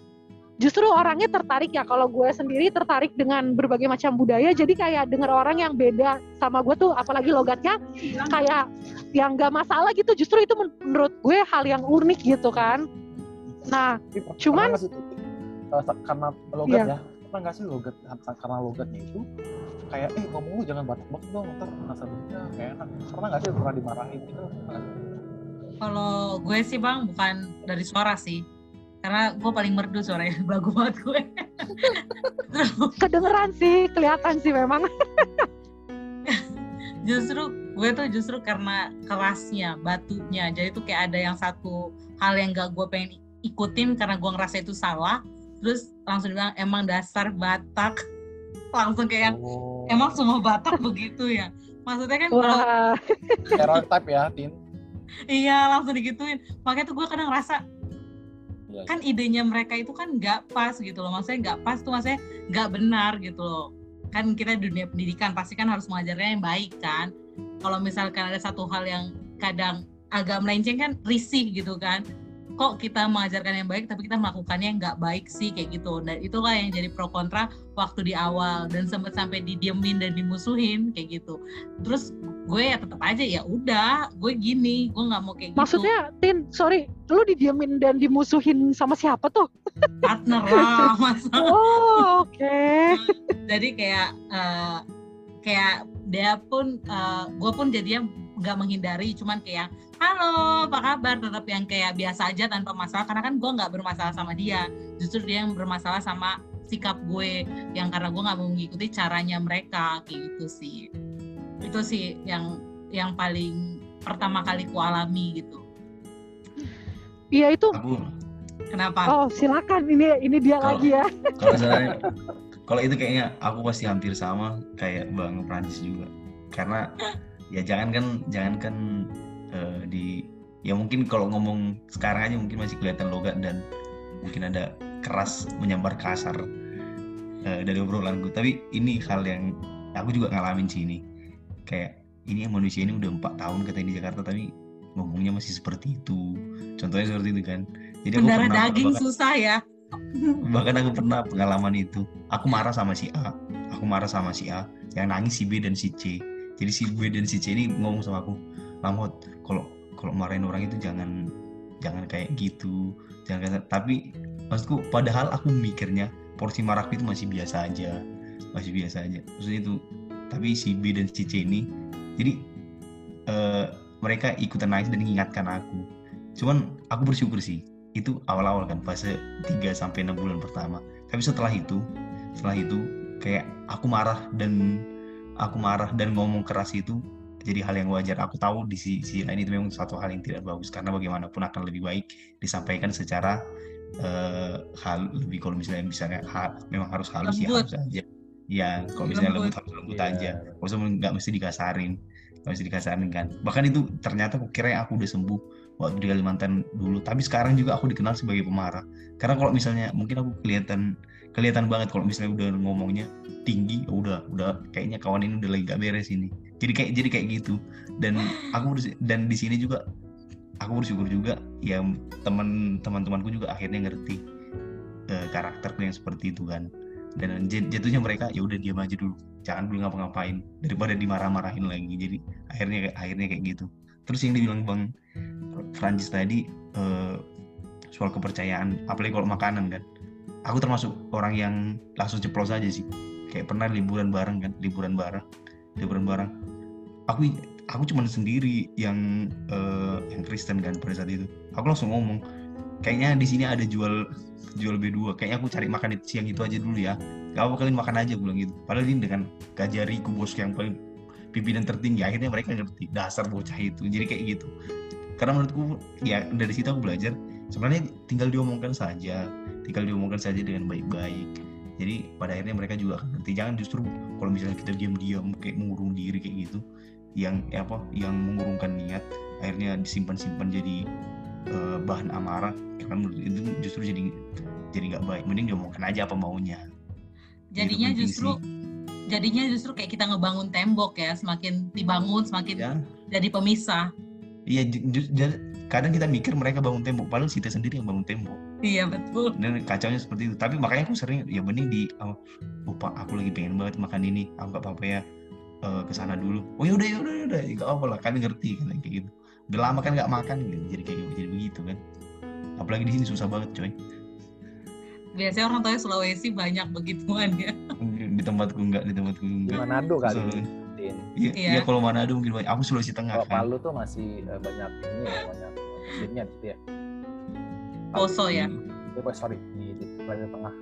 justru orangnya tertarik ya. Kalau gue sendiri tertarik dengan berbagai macam budaya, jadi kayak denger orang yang beda sama gue tuh, apalagi logatnya kayak yang gak masalah gitu. Justru itu menurut gue hal yang unik gitu kan. Nah, per- Cuman- karena logat ya pernah nggak sih logat karena logatnya itu kayak eh ngomong lu jangan batak batak dong ntar rasa berita kayak enak pernah nggak sih pernah dimarahin gitu? Kalau gue sih bang bukan dari suara sih, karena gue paling merdu suaranya bagus banget gue. Kedengeran sih, kelihatan sih memang. justru gue tuh justru karena kerasnya batunya, jadi tuh kayak ada yang satu hal yang gak gue pengen ikutin karena gue ngerasa itu salah, terus langsung bilang emang dasar Batak, langsung kayak Oh. emang semua Batak begitu ya. Maksudnya kan kalau Wah, stereotype ya tin. Iya langsung digituin, makanya tuh gue kadang ngerasa Iya, kan idenya mereka itu kan nggak pas gitu loh. Maksudnya nggak pas tuh maksudnya nggak benar gitu loh. Kan kita di dunia pendidikan pasti kan harus mengajarnya yang baik kan. Kalau misalkan ada satu hal yang kadang agak melenceng kan risih gitu kan kok kita mengajarkan yang baik tapi kita melakukannya yang nggak baik sih kayak gitu. Dan itulah yang jadi pro kontra waktu di awal. Dan sempat sampai didiemin dan dimusuhin kayak gitu. Terus gue ya tetap aja ya udah gue gini gue nggak mau kayak gitu. Maksudnya Tin, sorry, lu didiemin dan dimusuhin sama siapa tuh? partner lah masa. Oh, oke. jadi kayak eh, kayak dia pun eh, gue pun jadinya nggak menghindari. Cuman kayak halo apa kabar tetap yang kayak biasa aja tanpa masalah karena kan gue nggak bermasalah sama dia justru dia yang bermasalah sama sikap gue yang karena gue nggak mau mengikuti caranya mereka kayak gitu sih itu sih yang yang paling pertama kali ku alami gitu Iya itu. Kenapa Oh, silakan. Ini ini dia Kalau- lagi ya. kalau misalnya kalau itu kayaknya aku pasti hampir sama kayak Bang Prancis juga karena ya jangan kan jangan kan eh, di ya mungkin kalau ngomong sekarang aja mungkin masih kelihatan logat dan mungkin ada keras menyambar kasar eh, dari obrolanku. Tapi ini hal yang aku juga ngalamin sih ini. Kayak ini manusia ini udah empat tahun katanya di Jakarta tapi ngomongnya masih seperti itu. Contohnya seperti itu kan. Jadi aku pernah daging bahkan- susah ya. Bahkan aku pernah pengalaman itu. Aku marah sama si A. Aku marah sama si A. Yang nangis si B dan si C. Jadi si B dan si C ini ngomong sama aku lamot kalau kalau marahin orang itu jangan jangan kayak gitu. Jangan kayak tapi maksudku padahal aku mikirnya porsi marahku itu masih biasa aja. Masih biasa aja. Maksudnya itu tapi si B dan si C ini jadi eh, mereka ikutan nangis dan mengingatkan aku. Cuman aku bersyukur sih itu awal-awal kan fase 3 sampai 6 bulan pertama. Tapi setelah itu, setelah itu kayak aku marah dan aku marah dan ngomong keras itu jadi hal yang wajar. Aku tahu di sisi lain itu memang satu hal yang tidak bagus karena bagaimanapun akan lebih baik disampaikan secara eh, hal lebih kalau misalnya misalnya ha- memang harus halus ya halus aja. Ya, kalau misalnya Lembut. lembut harus lembut Iya. aja. Usah nggak mesti dikasarin. Nggak mesti dikasarin kan. Bahkan itu ternyata aku kira aku udah sembuh waktu di Kalimantan dulu tapi sekarang juga aku dikenal sebagai pemarah karena kalau misalnya mungkin aku kelihatan kelihatan banget kalau misalnya udah ngomongnya tinggi ya udah udah kayaknya kawan ini udah lagi gak beres ini jadi kayak jadi kayak gitu. Dan aku dan di sini juga aku bersyukur juga ya teman teman temanku juga akhirnya ngerti uh, karakterku yang seperti itu kan. Dan jatuhnya mereka ya udah diam aja dulu. Jangan dulu ngapa-ngapain. Daripada dimarah-marahin lagi. Jadi akhirnya akhirnya kayak gitu. Terus yang dibilang bang Francis tadi uh, soal kepercayaan apalagi kalau makanan kan. Aku termasuk orang yang langsung ceplos aja sih. Kayak pernah liburan bareng kan liburan bareng liburan bareng. Aku aku cuma sendiri yang uh, yang Kristen kan pada saat itu. Aku langsung ngomong kayaknya di sini ada jual jual B2 kayaknya aku cari makan siang itu aja dulu ya. Gak apa kalian makan aja bilang gitu. Padahal ini dengan gajariku bos yang paling pimpinan tertinggi akhirnya mereka ngerti dasar bocah itu. Jadi kayak gitu. Karena menurutku ya dari situ aku belajar sebenarnya tinggal diomongkan saja. Tinggal diomongkan saja dengan baik-baik jadi pada akhirnya mereka juga akan ngerti jangan justru kalau misalnya kita diam-diam kayak mengurung diri kayak gitu yang ya apa yang mengurungkan niat akhirnya disimpan-simpan jadi uh, bahan amarah karena itu justru jadi jadi nggak baik mending diomongkan aja apa maunya jadinya gitu, justru sih. jadinya justru kayak kita ngebangun tembok ya semakin dibangun semakin ya. jadi pemisah iya kadang kita mikir mereka bangun tembok padahal kita sendiri yang bangun tembok. Iya betul. Dan kacaunya seperti itu. Tapi makanya aku sering ya mending di oh, lupa aku lagi pengen banget makan ini. Aku nggak apa-apa ya uh, ke sana dulu. Oh ya udah ya udah ya udah nggak apa lah kalian ngerti kan kayak gitu. Udah lama kan nggak makan gitu. jadi kayak gitu jadi begitu kan. Apalagi di sini susah banget coy. Biasanya orang tua Sulawesi banyak begituan ya. Di tempatku enggak di tempatku enggak di Manado kali. So, Iya, iya. Ya, kalau Manado mungkin banyak. Aku Sulawesi Tengah kalau kan. Palu tuh masih uh, banyak ini ya, banyak muslimnya gitu ya. Poso ya. Di, oh, sorry di, di Sulawesi Tengah.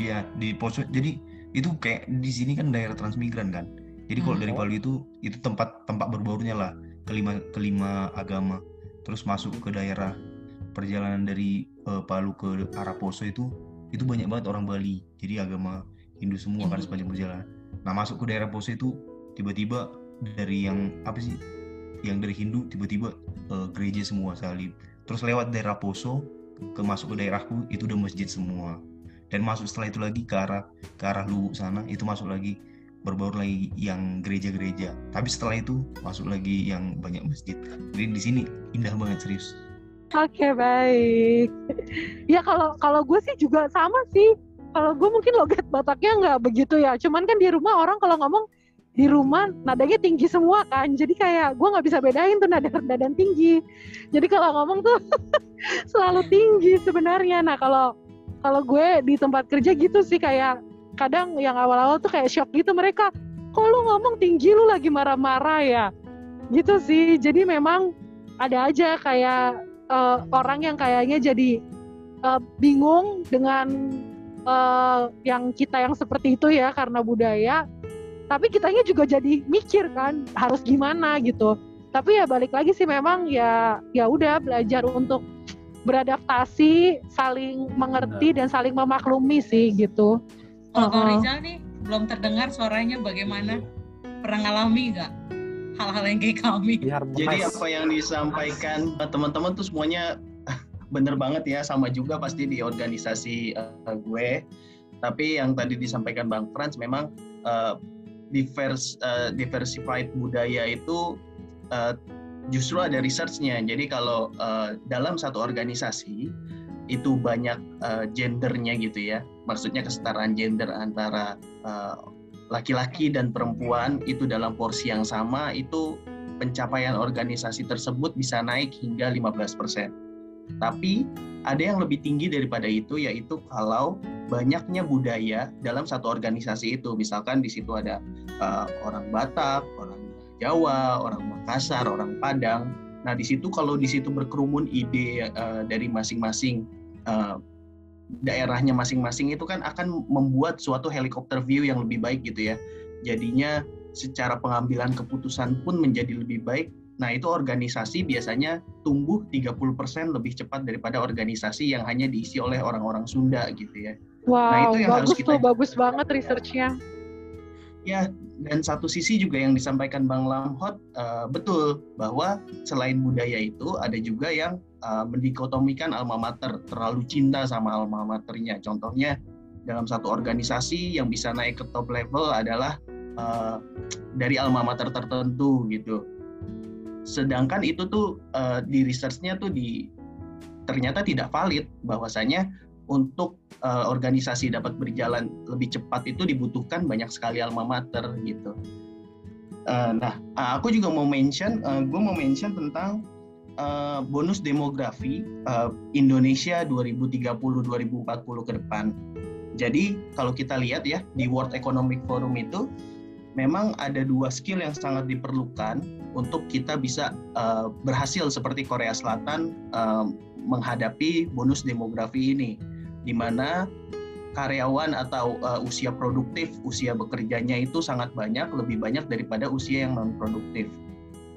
Iya di Poso. Jadi itu kayak di sini kan daerah transmigran kan. Jadi kalau hmm. dari Palu itu itu tempat tempat berbaurnya lah kelima kelima agama. Terus masuk ke daerah perjalanan dari uh, Palu ke arah Poso itu itu banyak banget orang Bali jadi agama Hindu semua kan sepanjang perjalanan nah masuk ke daerah Poso itu tiba-tiba dari yang apa sih yang dari Hindu tiba-tiba uh, gereja semua salib terus lewat daerah Poso ke masuk ke daerahku itu udah masjid semua dan masuk setelah itu lagi ke arah ke arah Luwu sana itu masuk lagi berbaur lagi yang gereja-gereja tapi setelah itu masuk lagi yang banyak masjid jadi di sini indah banget serius Oke okay, baik. Ya kalau kalau gue sih juga sama sih. Kalau gue mungkin logat Bataknya nggak begitu ya. Cuman kan di rumah orang kalau ngomong di rumah nadanya tinggi semua kan. Jadi kayak gue nggak bisa bedain tuh nada rendah dan tinggi. Jadi kalau ngomong tuh selalu tinggi sebenarnya. Nah kalau kalau gue di tempat kerja gitu sih kayak kadang yang awal-awal tuh kayak shock gitu mereka. Kok lu ngomong tinggi lu lagi marah-marah ya? Gitu sih. Jadi memang ada aja kayak uh, orang yang kayaknya jadi uh, bingung dengan uh, yang kita yang seperti itu ya karena budaya tapi kitanya juga jadi mikir kan harus gimana gitu. Tapi ya balik lagi sih memang ya ya udah belajar untuk beradaptasi saling mengerti dan saling memaklumi sih gitu. Kalau uh Rizal nih belum terdengar suaranya bagaimana? Pernah ngalami nggak hal-hal yang kayak kami. Jadi apa yang disampaikan teman-teman tuh semuanya bener banget ya sama juga pasti di organisasi uh, gue. Tapi yang tadi disampaikan Bang Frans memang uh, divers uh, diversified budaya itu uh, justru ada researchnya. Jadi kalau uh, dalam satu organisasi itu banyak uh, gendernya gitu ya, maksudnya kesetaraan gender antara uh, laki-laki dan perempuan itu dalam porsi yang sama itu pencapaian organisasi tersebut bisa naik hingga 15%. Tapi ada yang lebih tinggi daripada itu yaitu kalau banyaknya budaya dalam satu organisasi itu. Misalkan di situ ada uh, orang Batak, orang Jawa, orang Makassar, orang Padang. Nah, di situ kalau di situ berkerumun ide uh, dari masing-masing uh, daerahnya masing-masing itu kan akan membuat suatu helikopter view yang lebih baik gitu ya. Jadinya secara pengambilan keputusan pun menjadi lebih baik. Nah, itu organisasi biasanya tumbuh 30% lebih cepat daripada organisasi yang hanya diisi oleh orang-orang Sunda gitu ya. Wow, nah, itu yang bagus harus kita... tuh, bagus banget researchnya. Ya, dan satu sisi juga yang disampaikan Bang Lamhot uh, betul bahwa selain budaya itu ada juga yang uh, mendikotomikan alma mater, terlalu cinta sama alma maternya. Contohnya dalam satu organisasi yang bisa naik ke top level adalah uh, dari alma mater tertentu gitu. Sedangkan itu tuh uh, di researchnya tuh di ternyata tidak valid bahwasanya untuk uh, organisasi dapat berjalan lebih cepat itu dibutuhkan banyak sekali alma mater gitu. Uh, nah, aku juga mau mention, uh, gue mau mention tentang uh, bonus demografi uh, Indonesia 2030-2040 ke depan. Jadi kalau kita lihat ya di World Economic Forum itu memang ada dua skill yang sangat diperlukan untuk kita bisa uh, berhasil seperti Korea Selatan uh, menghadapi bonus demografi ini di mana karyawan atau uh, usia produktif, usia bekerjanya itu sangat banyak, lebih banyak daripada usia yang non produktif.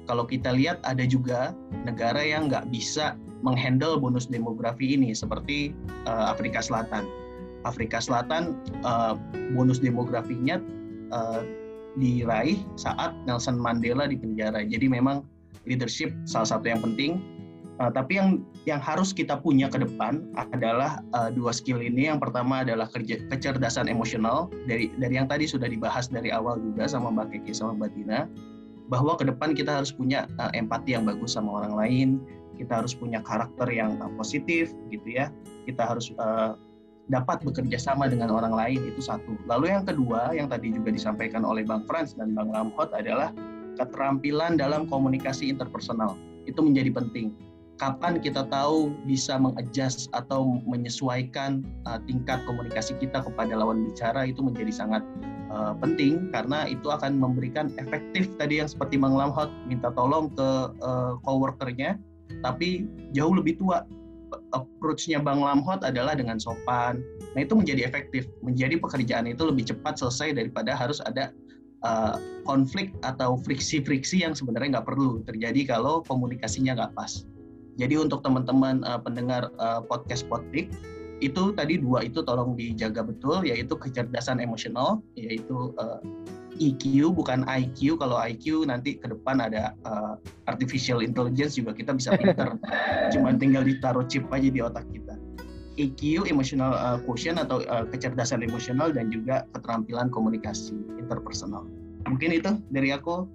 Kalau kita lihat ada juga negara yang nggak bisa menghandle bonus demografi ini seperti uh, Afrika Selatan. Afrika Selatan uh, bonus demografinya uh, diraih saat Nelson Mandela di penjara. Jadi memang leadership salah satu yang penting Uh, tapi yang yang harus kita punya ke depan adalah uh, dua skill ini. Yang pertama adalah kerja, kecerdasan emosional dari dari yang tadi sudah dibahas dari awal juga sama Mbak Kiki sama Mbak Tina bahwa ke depan kita harus punya uh, empati yang bagus sama orang lain, kita harus punya karakter yang uh, positif gitu ya. Kita harus uh, dapat bekerja sama dengan orang lain itu satu. Lalu yang kedua yang tadi juga disampaikan oleh Bang Frans dan Bang Lamhot adalah keterampilan dalam komunikasi interpersonal. Itu menjadi penting kapan kita tahu bisa mengadjust atau menyesuaikan uh, tingkat komunikasi kita kepada lawan bicara itu menjadi sangat uh, penting karena itu akan memberikan efektif tadi yang seperti Bang Lamhot minta tolong ke uh, coworkernya tapi jauh lebih tua approach-nya Bang Lamhot adalah dengan sopan. Nah itu menjadi efektif, menjadi pekerjaan itu lebih cepat selesai daripada harus ada uh, konflik atau friksi-friksi yang sebenarnya nggak perlu terjadi kalau komunikasinya nggak pas. Jadi untuk teman-teman uh, pendengar uh, podcast Potik itu tadi dua itu tolong dijaga betul yaitu kecerdasan emosional yaitu uh, EQ bukan IQ kalau IQ nanti ke depan ada uh, artificial intelligence juga kita bisa pinter. Cuma tinggal ditaruh chip aja di otak kita. EQ emotional uh, quotient atau uh, kecerdasan emosional dan juga keterampilan komunikasi interpersonal. Mungkin itu dari aku.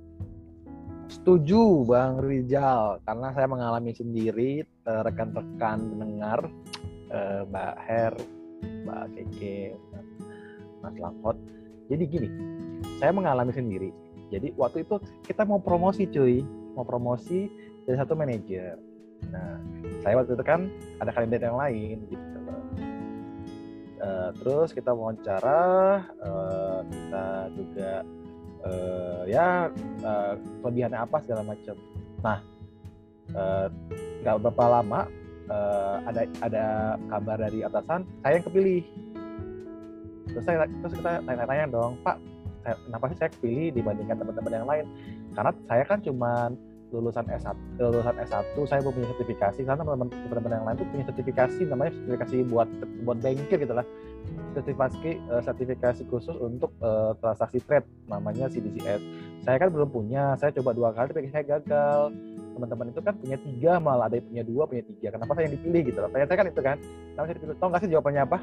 Setuju Bang Rizal, karena saya mengalami sendiri rekan-rekan mendengar eh, Mbak Her, Mbak Keke, Mas Langkot. Jadi gini, saya mengalami sendiri. Jadi waktu itu kita mau promosi cuy, mau promosi dari satu manajer. Nah, saya waktu itu kan ada kandidat yang lain gitu. Uh, terus kita wawancara, uh, kita juga uh, ya uh, kelebihannya apa segala macam. Nah, nggak uh, berapa lama uh, ada ada kabar dari atasan saya yang kepilih. Terus saya terus kita tanya-tanya dong, Pak, kenapa sih saya kepilih dibandingkan teman-teman yang lain? Karena saya kan cuma lulusan S1, lulusan S1 saya belum punya sertifikasi karena teman-teman yang lain tuh punya sertifikasi namanya sertifikasi buat buat banker gitu lah sertifikasi uh, sertifikasi khusus untuk uh, transaksi trade namanya CDCS. Saya kan belum punya, saya coba dua kali tapi saya gagal. Teman-teman itu kan punya tiga malah ada yang punya dua, punya tiga. Kenapa saya yang dipilih gitu loh? Ternyata kan itu kan. Kenapa saya dipilih? Tahu nggak sih jawabannya apa?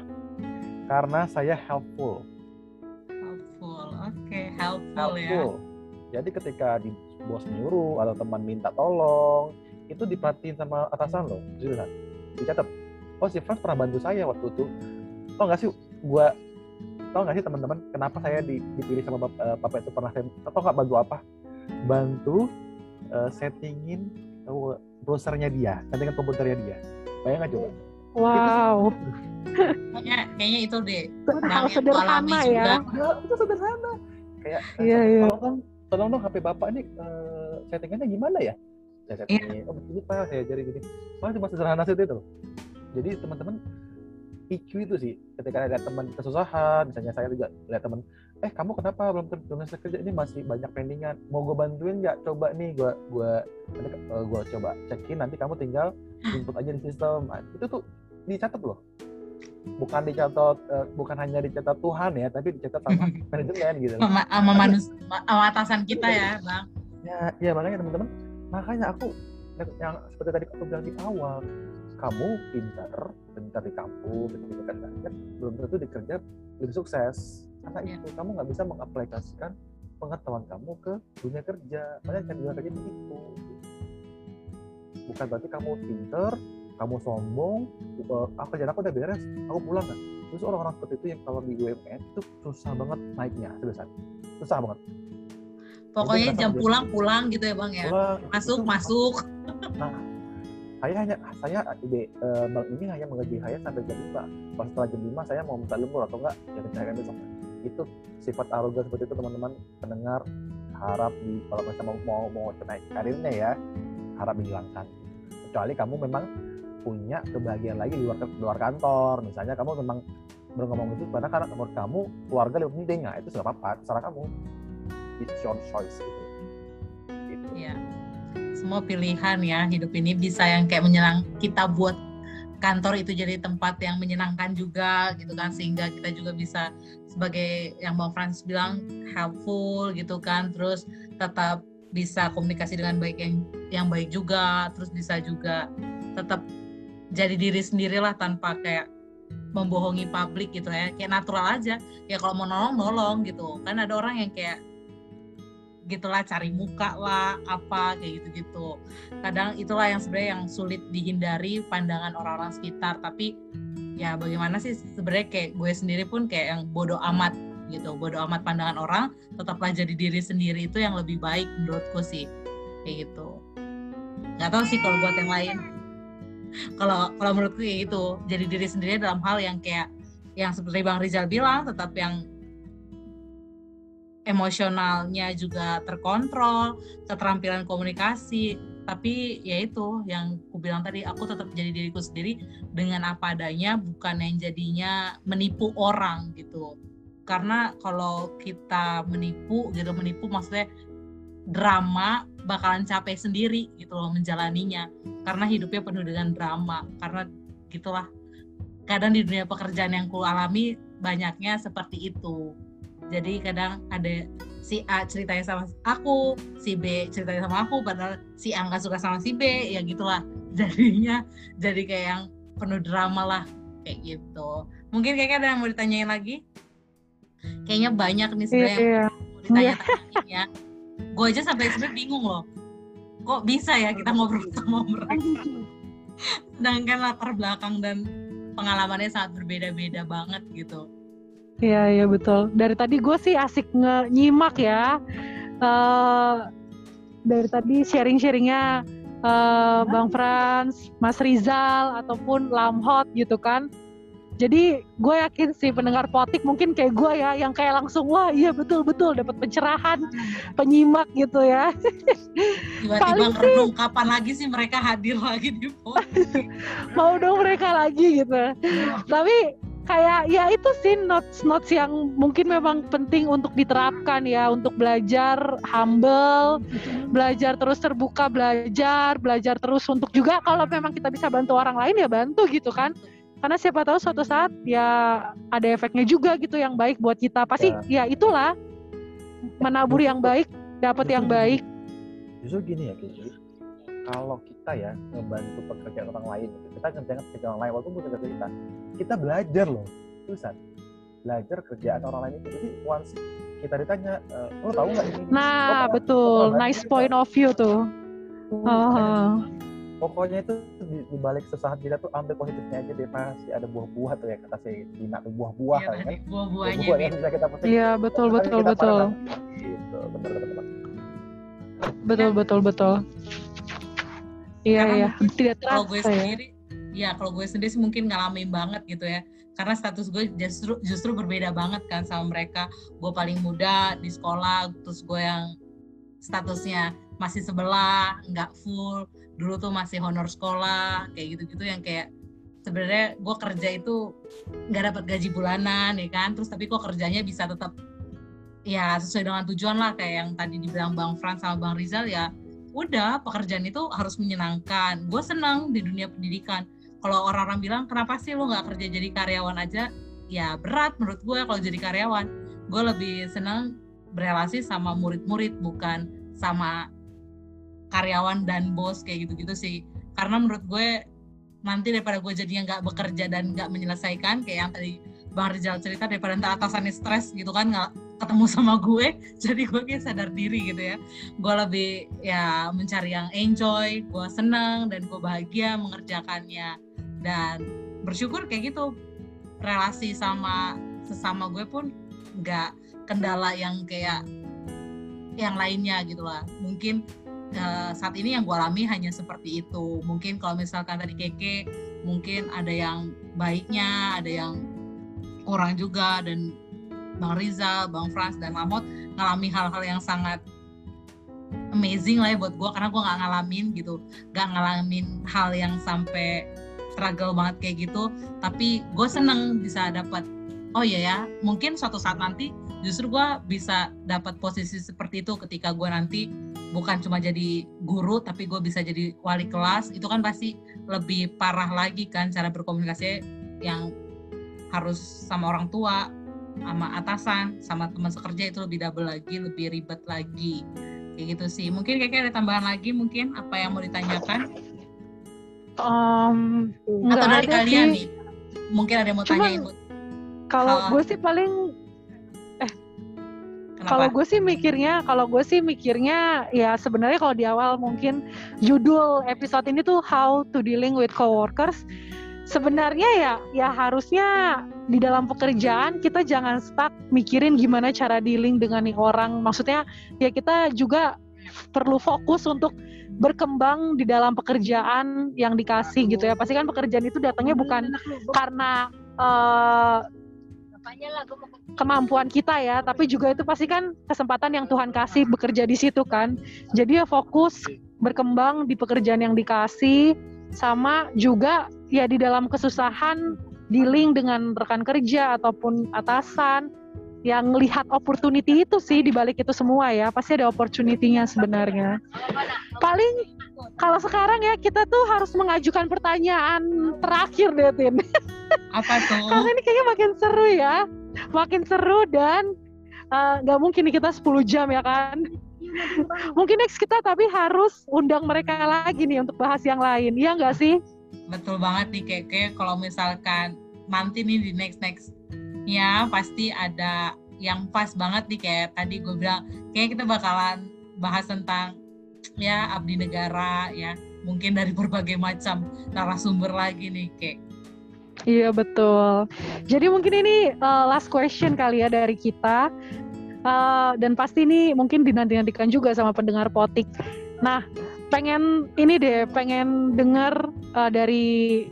Karena saya helpful. Oke, okay. helpful, helpful ya. Jadi ketika di bos nyuruh atau teman minta tolong, itu diperhatiin sama atasan loh, kan? Dicatat. Oh si Frans pernah bantu saya waktu itu. Tau nggak sih gue tau gak sih teman-teman kenapa saya dipilih sama bapak, uh, bapak itu pernah saya tau gak bantu apa bantu uh, settingin uh, browsernya dia settingin komputernya dia bayang gak coba wow. Kayaknya kayaknya itu deh. Hal sederhana ya. ya itu sederhana. Kayak iya, iya. tolong dong tolong dong HP bapak ini uh, settingannya gimana ya? Saya settingin yeah. oh begini pak saya jadi gini. Wah, cuma sederhana sih itu. Jadi teman-teman EQ itu sih. Ketika ada teman kesusahan misalnya saya juga lihat teman eh kamu kenapa belum belum selesai kerja? Ini masih banyak pendingan. Mau gue bantuin nggak? Coba nih gue gue nanti uh, eh, gue coba cekin nanti kamu tinggal input aja di sistem. Nah, itu tuh dicatat loh. Bukan dicatat uh, bukan hanya dicatat Tuhan ya tapi dicatat sama manajemen gitu sama, sama manusia sama atasan kita ya bang. Ya ya makanya teman-teman makanya aku yang seperti tadi aku bilang di awal kamu pintar pintar di kampus gitu kan banyak belum tentu di kerja lebih sukses. Karena yeah. itu kamu nggak bisa mengaplikasikan pengetahuan kamu ke dunia kerja. Banyak kan dunia kerja begitu. Bukan berarti kamu pintar kamu sombong uh, aku kerjaan aku udah beres aku pulang kan terus orang-orang seperti itu yang kalau di UMN itu susah banget naiknya sebesar susah banget. Pokoknya jam pulang pulang gitu ya bang ya? Pulang, masuk itu- masuk. nah saya hanya saya ide eh, ini hanya mengaji saya sampai jam 5 pas setelah jam 5 saya mau minta lembur atau enggak ya saya besok. Itu sifat arogan seperti itu teman-teman. Pendengar harap di kalau misalnya mau mau mau naik karirnya ya harap dihilangkan. Kecuali kamu memang punya kebahagiaan lagi di luar luar kantor. Misalnya kamu memang berngomong itu karena karena menurut kamu keluarga lebih penting. Nah itu nggak apa-apa terserah kamu. It's your choice gitu. gitu. ya semua pilihan ya hidup ini bisa yang kayak menyenang kita buat kantor itu jadi tempat yang menyenangkan juga gitu kan sehingga kita juga bisa sebagai yang Bang Frans bilang helpful gitu kan. Terus tetap bisa komunikasi dengan baik yang yang baik juga. Terus bisa juga tetap jadi diri sendirilah tanpa kayak membohongi publik gitu ya. Kayak natural aja. Ya kalau mau nolong nolong gitu. Kan ada orang yang kayak gitulah cari muka lah apa kayak gitu-gitu. Kadang itulah yang sebenarnya yang sulit dihindari pandangan orang-orang sekitar. Tapi ya bagaimana sih sebenarnya kayak gue sendiri pun kayak yang bodoh amat gitu. Bodoh amat pandangan orang tetaplah jadi diri sendiri itu yang lebih baik menurutku sih. Kayak gitu. Nggak tahu sih kalau buat yang lain kalau kalau menurutku kayak gitu jadi diri sendiri dalam hal yang kayak yang seperti bang Rizal bilang tetap yang emosionalnya juga terkontrol, keterampilan komunikasi. Tapi ya itu yang aku bilang tadi, aku tetap jadi diriku sendiri dengan apa adanya, bukan yang jadinya menipu orang gitu. Karena kalau kita menipu gitu, menipu maksudnya drama bakalan capek sendiri gitu loh menjalaninya. Karena hidupnya penuh dengan drama. Karena gitulah. Kadang di dunia pekerjaan yang ku alami banyaknya seperti itu jadi kadang ada si A ceritanya sama aku, si B ceritanya sama aku, padahal si A nggak suka sama si B, ya gitulah. Jadinya jadi kayak yang penuh drama lah kayak gitu. Mungkin kayaknya ada yang mau ditanyain lagi? Kayaknya banyak nih sebenarnya yang iya. mau ditanya-tanyain ya. Gue aja sampai sebenarnya bingung loh. Kok bisa ya kita ngobrol sama mereka? Sedangkan latar belakang dan pengalamannya sangat berbeda-beda banget gitu. Iya iya betul. Dari tadi gue sih asik nge- nyimak ya. Eh dari tadi sharing-sharingnya eh, Bang Frans, Mas Rizal ataupun Lamhot gitu kan. Jadi gue yakin sih pendengar potik mungkin kayak gue ya yang kayak langsung wah iya betul betul. Dapat pencerahan penyimak gitu ya. Tiba-tiba Paling ngerenung kapan lagi sih mereka hadir lagi di podcast. Mau dong mereka lagi gitu. Tapi kayak ya itu sih notes notes yang mungkin memang penting untuk diterapkan ya untuk belajar humble belajar terus terbuka belajar belajar terus untuk juga kalau memang kita bisa bantu orang lain ya bantu gitu kan karena siapa tahu suatu saat ya ada efeknya juga gitu yang baik buat kita. Pasti ya. itulah. Menabur yang baik dapat yang baik. Justru gini ya Kiki kalau kita ya membantu pekerjaan orang lain gitu, kita ngerjain pekerjaan orang lain walaupun bukan kerja kita kita belajar loh. Terusan. Belajar kerjaan orang lain itu. Jadi once kita ditanya eh, lo tahu nggak ini? Nah betul. Nice point of view tuh. Tuh, Oh, kayak- pokoknya itu di, di balik sesaat kita tuh ambil positifnya aja deh pasti ada buah-buah tuh ya kata si Dina tuh buah-buah Iya kan tadi buah-buahnya buah-buah yang gitu. bisa kita petik iya betul Tapi betul kita betul panen. gitu betul betul betul betul betul betul iya iya tidak Kalau gue terasa ya sendiri, ya kalau gue sendiri sih mungkin ngalamin banget gitu ya. Karena status gue justru justru berbeda banget kan sama mereka. Gue paling muda di sekolah, terus gue yang statusnya masih sebelah, nggak full. Dulu tuh masih honor sekolah, kayak gitu-gitu yang kayak sebenarnya gue kerja itu nggak dapat gaji bulanan ya kan. Terus tapi kok kerjanya bisa tetap ya sesuai dengan tujuan lah kayak yang tadi dibilang Bang Frans sama Bang Rizal ya udah pekerjaan itu harus menyenangkan. Gue senang di dunia pendidikan. Kalau orang-orang bilang kenapa sih lo nggak kerja jadi karyawan aja? Ya berat menurut gue kalau jadi karyawan. Gue lebih senang berelasi sama murid-murid bukan sama karyawan dan bos kayak gitu-gitu sih. Karena menurut gue nanti daripada gue jadinya nggak bekerja dan nggak menyelesaikan kayak yang tadi bang Rizal cerita daripada ntar atasannya stres gitu kan nggak ketemu sama gue jadi gue kayak sadar diri gitu ya. Gue lebih ya mencari yang enjoy gue seneng dan gue bahagia mengerjakannya. Dan bersyukur kayak gitu. Relasi sama sesama gue pun nggak kendala yang kayak yang lainnya gitu lah. Mungkin uh, saat ini yang gue alami hanya seperti itu. Mungkin kalau misalkan tadi keke mungkin ada yang baiknya ada yang kurang juga dan Bang Rizal, Bang Frans dan Lamot ngalami hal-hal yang sangat amazing lah ya buat gue karena gue nggak ngalamin gitu. Nggak ngalamin hal yang sampai struggle banget kayak gitu. Tapi gue seneng bisa dapat oh iya ya mungkin suatu saat nanti justru gue bisa dapat posisi seperti itu ketika gue nanti bukan cuma jadi guru tapi gue bisa jadi wali kelas. Itu kan pasti lebih parah lagi kan cara berkomunikasi yang harus sama orang tua sama atasan sama teman sekerja itu lebih double lagi lebih ribet lagi. Kayak gitu sih. Mungkin kayaknya ada tambahan lagi mungkin apa yang mau ditanyakan? Um, atau dari kalian sih. nih? Mungkin ada yang mau tanya ibu kalau gue sih paling kalau gue sih mikirnya kalau gue sih mikirnya ya sebenarnya kalau di awal mungkin judul episode ini tuh how to dealing with coworkers. Sebenarnya ya ya harusnya di dalam pekerjaan kita jangan stuck mikirin gimana cara dealing dengan nih orang. Maksudnya ya kita juga perlu fokus untuk berkembang di dalam pekerjaan yang dikasih gitu ya. Pasti kan pekerjaan itu datangnya bukan karena eh, kemampuan kita ya, tapi juga itu pasti kan kesempatan yang Tuhan kasih bekerja di situ kan. Jadi ya fokus berkembang di pekerjaan yang dikasih sama juga ya di dalam kesusahan dealing dengan rekan kerja ataupun atasan yang melihat opportunity itu sih di balik itu semua ya pasti ada opportunity-nya sebenarnya. Paling kalau sekarang ya kita tuh harus mengajukan pertanyaan terakhir deh Tin. apa tuh Karena ini kayaknya makin seru ya, makin seru dan eh, nggak mungkin nih kita 10 jam ya kan. Mungkin next kita tapi harus undang mereka lagi nih untuk bahas yang lain, iya nggak sih? betul banget nih kayak kayak kalau misalkan nanti nih di next next ya pasti ada yang pas banget nih kayak tadi gue bilang kayak kita bakalan bahas tentang ya abdi negara ya mungkin dari berbagai macam narasumber lagi nih kayak Iya betul. Jadi mungkin ini eh, last question kali ya dari kita. Eh, dan pasti ini mungkin dinanti-nantikan juga sama pendengar potik. Nah, pengen ini deh, pengen dengar eh, dari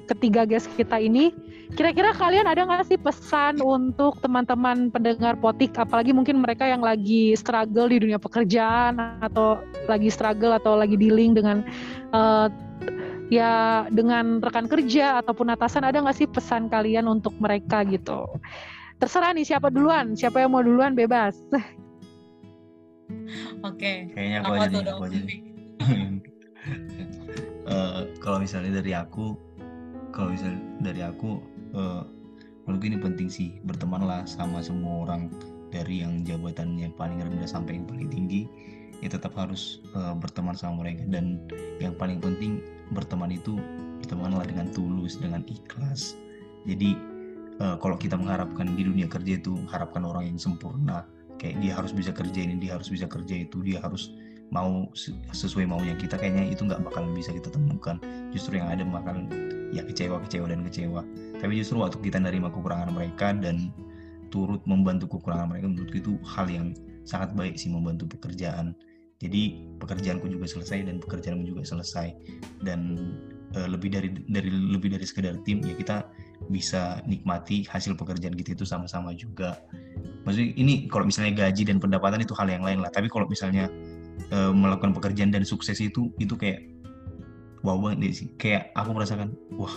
ketiga guest kita ini. Kira-kira kalian ada nggak sih pesan untuk teman-teman pendengar potik, apalagi mungkin mereka yang lagi struggle di dunia pekerjaan atau lagi struggle atau lagi dealing dengan eh, ya dengan rekan kerja ataupun atasan ada nggak sih pesan kalian untuk mereka gitu? Terserah nih siapa duluan? Siapa yang mau duluan bebas. Oke. Kayaknya aku aja nih, aku aja. Eh, kalau misalnya dari aku, kalau misalnya dari aku, eh, menurutku ini penting sih bertemanlah sama semua orang dari yang jabatannya paling rendah sampai yang paling tinggi. Ya tetap harus eh, berteman sama mereka dan yang paling penting berteman itu bertemanlah dengan tulus, dengan ikhlas. Jadi eh, kalau kita mengharapkan di dunia kerja itu harapkan orang yang sempurna, kayak dia harus bisa kerja ini, dia harus bisa kerja itu, dia harus mau se- sesuai maunya kita kayaknya itu nggak bakalan bisa kita temukan justru yang ada bakalan ya kecewa kecewa dan kecewa tapi justru waktu kita nerima kekurangan mereka dan turut membantu kekurangan mereka menurutku itu hal yang sangat baik sih membantu pekerjaan. Jadi pekerjaanku juga selesai dan pekerjaanmu juga selesai. Dan eh, lebih dari dari lebih dari sekedar tim ya kita bisa nikmati hasil pekerjaan kita itu sama-sama juga. Maksudnya ini kalau misalnya gaji dan pendapatan itu hal yang lain lah. Tapi kalau misalnya eh, melakukan pekerjaan dan sukses itu itu kayak wow banget sih. Kayak aku merasakan wah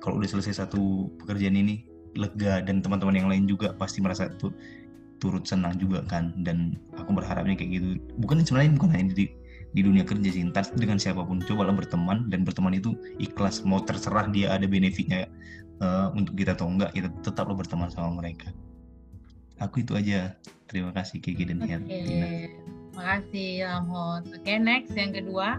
kalau udah selesai satu pekerjaan ini lega. Dan teman-teman yang lain juga pasti merasa tuh turut senang juga kan. Dan aku berharapnya kayak gitu. Bukan sebenarnya bukan hanya di di dunia kerja sih. Entar dengan siapa pun cobalah berteman. Dan berteman itu ikhlas. Mau terserah dia ada benefitnya eh, untuk kita atau enggak kita tetaplah berteman sama mereka. Aku itu aja. Terima kasih Kiki dan oke. Hertina makasih Lamhot oke next yang kedua.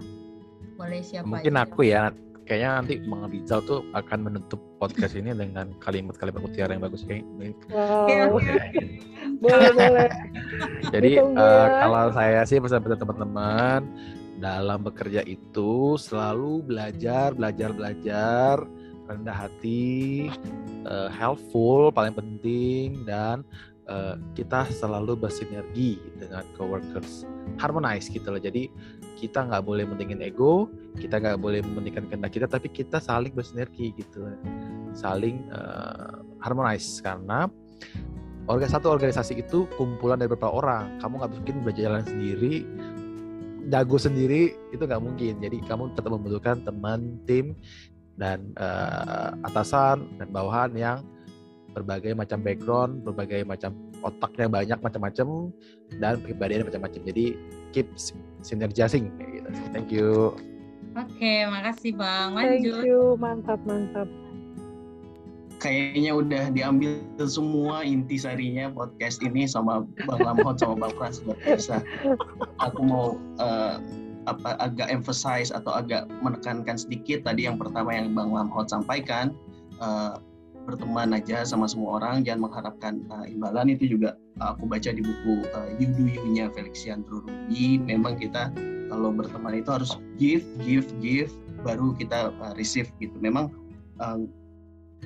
Boleh siapa Mungkin aja? aku ya, kayaknya nanti Bang Rizal tuh akan menutup podcast ini dengan kalimat-kalimat mutiara yang bagus kayak ini. Wow. Oke, boleh boleh. Jadi ya. kalau saya sih pesan-pesan teman-teman dalam bekerja itu selalu belajar, belajar, belajar, rendah hati, eh, helpful paling penting dan eh, kita selalu bersinergi dengan coworkers, harmonize gitu loh. Jadi kita nggak boleh mentingin ego, kita nggak boleh mementingkan kehendak kita, tapi kita saling bersinergi gitu, saling eh, harmonize karena orga satu organisasi itu kumpulan dari beberapa orang. Kamu nggak mungkin berjalan sendiri, jago sendiri itu nggak mungkin. Jadi kamu tetap membutuhkan teman, tim, dan eh, atasan dan bawahan yang berbagai macam background, berbagai macam otaknya banyak macam-macam dan kepribadiannya macam-macam. Jadi keep sy- synergizing kayak gitu. Thank you. Oke, makasih Bang. Thank Lanjut. you, mantap mantap. Kayaknya udah diambil semua intisarinya podcast ini sama Bang Lamhot sama Bang Frans luar biasa. Aku mau eh, apa agak emphasize atau agak menekankan sedikit tadi yang pertama yang Bang Lamhot sampaikan eh, berteman aja sama semua orang jangan mengharapkan eh, imbalan. Itu juga aku baca di buku uh, You Do You-nya Felixiandro Rubi memang kita kalau berteman itu harus give give give baru kita uh, receive gitu. Memang uh,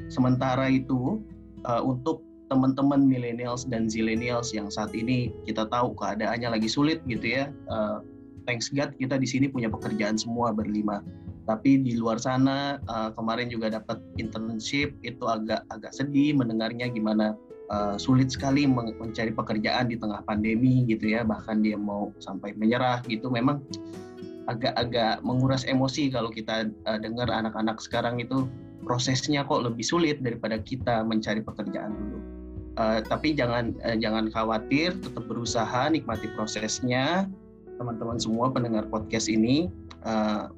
sementara itu uh, untuk teman-teman millennials dan zillennials yang saat ini kita tahu keadaannya lagi sulit gitu ya uh, thanks God kita di sini punya pekerjaan semua berlima tapi di luar sana uh, kemarin juga dapat internship itu agak agak sedih mendengarnya gimana uh, sulit sekali men- mencari pekerjaan di tengah pandemi gitu ya bahkan dia mau sampai menyerah gitu memang agak-agak menguras emosi kalau kita uh, dengar anak-anak sekarang itu prosesnya kok lebih sulit daripada kita mencari pekerjaan dulu. Uh, tapi jangan uh, jangan khawatir, tetap berusaha nikmati prosesnya. Teman-teman semua pendengar podcast ini, uh,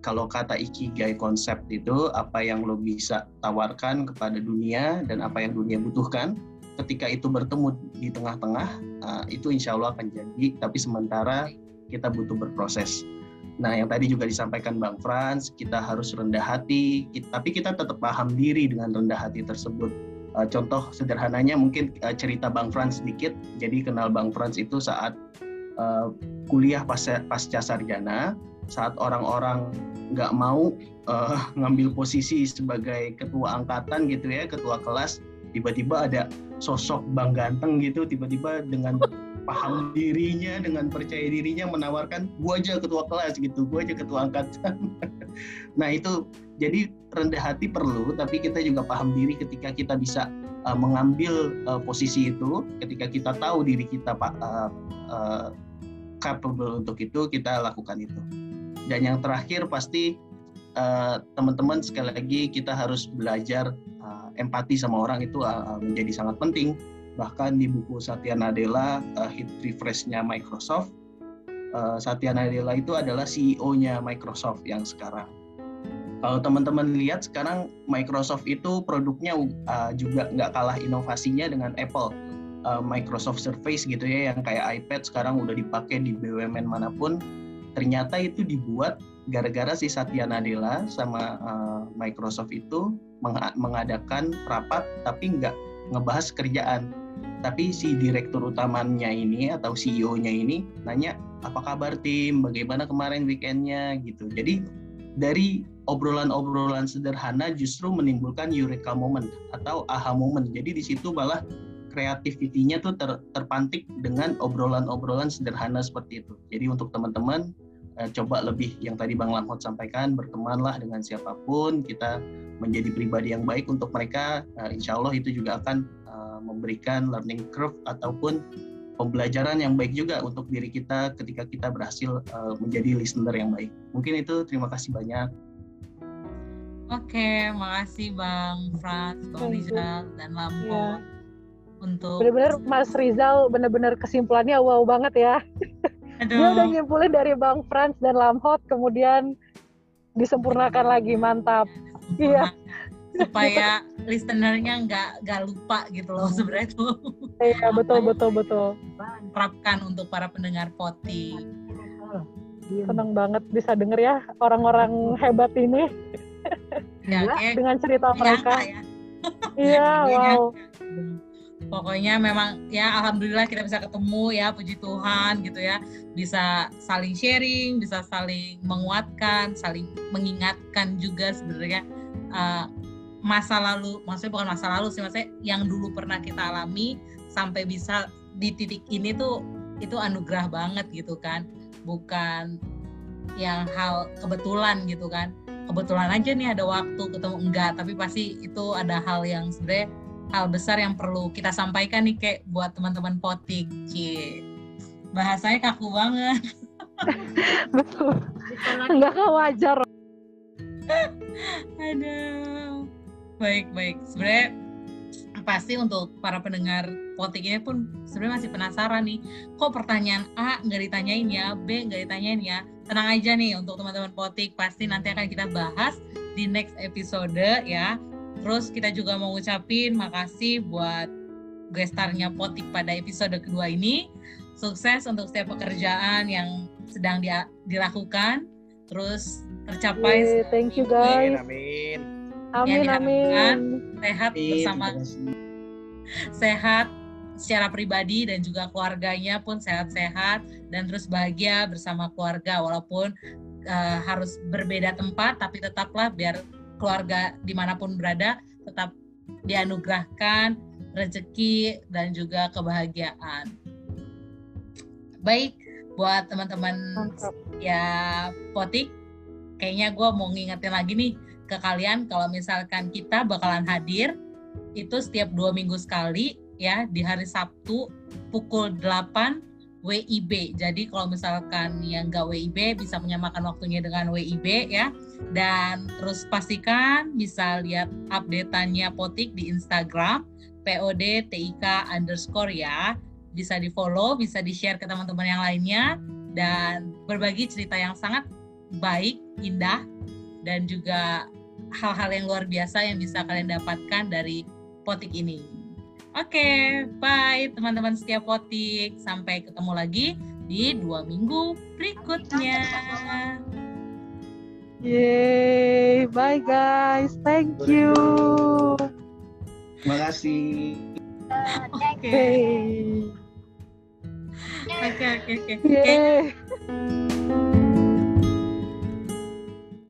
kalau kata ikigai konsep itu apa yang lo bisa tawarkan kepada dunia dan apa yang dunia butuhkan, ketika itu bertemu di tengah-tengah, uh, itu insya Allah akan jadi. Tapi sementara kita butuh berproses. Nah, yang tadi juga disampaikan Bang Frans, kita harus rendah hati, ki- tapi kita tetap paham diri dengan rendah hati tersebut. Uh, contoh sederhananya mungkin uh, cerita Bang Frans sedikit. Jadi kenal Bang Frans itu saat uh, kuliah pasca, pasca sarjana, saat orang-orang nggak mau uh, ngambil posisi sebagai ketua angkatan gitu ya, ketua kelas, tiba-tiba ada sosok Bang Ganteng gitu, tiba-tiba dengan paham dirinya dengan percaya dirinya menawarkan gua aja ketua kelas gitu gua aja ketua angkatan. Nah itu jadi rendah hati perlu tapi kita juga paham diri ketika kita bisa uh, mengambil uh, posisi itu ketika kita tahu diri kita pak uh, uh, capable untuk itu kita lakukan itu dan yang terakhir pasti uh, teman-teman sekali lagi kita harus belajar uh, empati sama orang itu uh, menjadi sangat penting. Bahkan di buku Satya Nadella uh, hit refresh-nya Microsoft uh, Satya Nadella itu adalah CEO-nya Microsoft yang sekarang. Kalau teman-teman lihat sekarang Microsoft itu produknya uh, juga nggak kalah inovasinya dengan Apple. Microsoft Surface gitu ya yang kayak iPad sekarang udah dipakai di BUMN mana pun ternyata itu dibuat gara-gara si Satya Nadella sama uh, Microsoft itu meng- mengadakan rapat tapi nggak ngebahas kerjaan. Tapi si direktur utamanya ini atau CEO-nya ini nanya apa kabar tim? Bagaimana kemarin weekendnya? Gitu. Jadi dari obrolan-obrolan sederhana justru menimbulkan eureka moment atau aha moment. Jadi di situ malah kreativitinya tuh ter, terpantik dengan obrolan-obrolan sederhana seperti itu jadi untuk teman-teman eh, coba lebih yang tadi Bang Lamhot sampaikan bertemanlah dengan siapa pun kita menjadi pribadi yang baik untuk mereka eh, insya Allah itu juga akan eh, memberikan learning curve ataupun pembelajaran yang baik juga untuk diri kita ketika kita berhasil eh, menjadi listener yang baik mungkin itu terima kasih banyak Oke, makasih Bang Frans, Bang. Rizal, dan Lampo Iya. Untuk Bener-bener Mas Rizal bener-bener kesimpulannya wow banget ya. Dia udah Aduh, nyimpulin dari Bang Frans dan Lamhot kemudian disempurnakan lagi mantap. Iya. supaya listenernya nggak nggak lupa gitu loh sebenarnya tuh Iya betul betul betul. terapkan untuk para pendengar poti. Seneng banget bisa denger ya orang-orang hebat ini. Ya, dengan cerita mereka. ya. Iya, wow. Pokoknya memang ya alhamdulillah kita bisa ketemu ya puji Tuhan gitu ya. Bisa saling sharing, bisa saling menguatkan, saling mengingatkan juga sebenarnya eh, masa lalu, maksudnya bukan masa lalu sih, maksudnya yang dulu pernah kita alami sampai bisa di titik ini tuh itu anugerah banget gitu kan. Bukan yang hal kebetulan gitu kan. Kebetulan aja nih ada waktu ketemu enggak, tapi pasti itu ada hal yang sebenarnya hal besar yang perlu kita sampaikan nih kayak buat teman-teman potik. Cie. Bahasanya kaku banget. Betul. Enggak kan wajar. Aduh. Baik, baik. Sebenarnya pasti untuk para pendengar potik ini pun sebenarnya masih penasaran nih. Kok pertanyaan A nggak ditanyain ya, B nggak ditanyain ya. Tenang aja nih untuk teman-teman potik pasti nanti akan kita bahas di next episode ya. Terus kita juga mau ngucapin makasih buat gestarnya potik pada episode kedua ini. Sukses untuk setiap pekerjaan yang sedang dia- dilakukan. Terus tercapai Yeay, thank you guys. Amin. Amin, Ya, amin. diharapkan. sehat Iya, bersama sehat secara pribadi dan juga keluarganya pun sehat-sehat dan terus bahagia bersama keluarga walaupun eh, harus berbeda tempat tapi tetaplah biar keluarga di mana pun berada tetap dianugerahkan rezeki dan juga kebahagiaan. Baik buat teman-teman ya potik kayaknya gue mau ngingetin lagi nih ke kalian kalau misalkan kita bakalan hadir itu setiap dua minggu sekali ya di hari Sabtu pukul 8 WIB jadi kalau misalkan yang nggak WIB bisa menyamakan waktunya dengan WIB ya. Dan terus pastikan bisa lihat updateannya potik di Instagram PODTIK underscore ya. Bisa di follow bisa di share ke teman-teman yang lainnya dan berbagi cerita yang sangat baik, indah, dan juga hal-hal yang luar biasa yang bisa kalian dapatkan dari potik ini. Oke, bye teman-teman setia potik. Sampai ketemu lagi di dua minggu berikutnya. Yeay, bye guys. Thank you. Terima kasih. Oke, Hey. oke, oke, oke.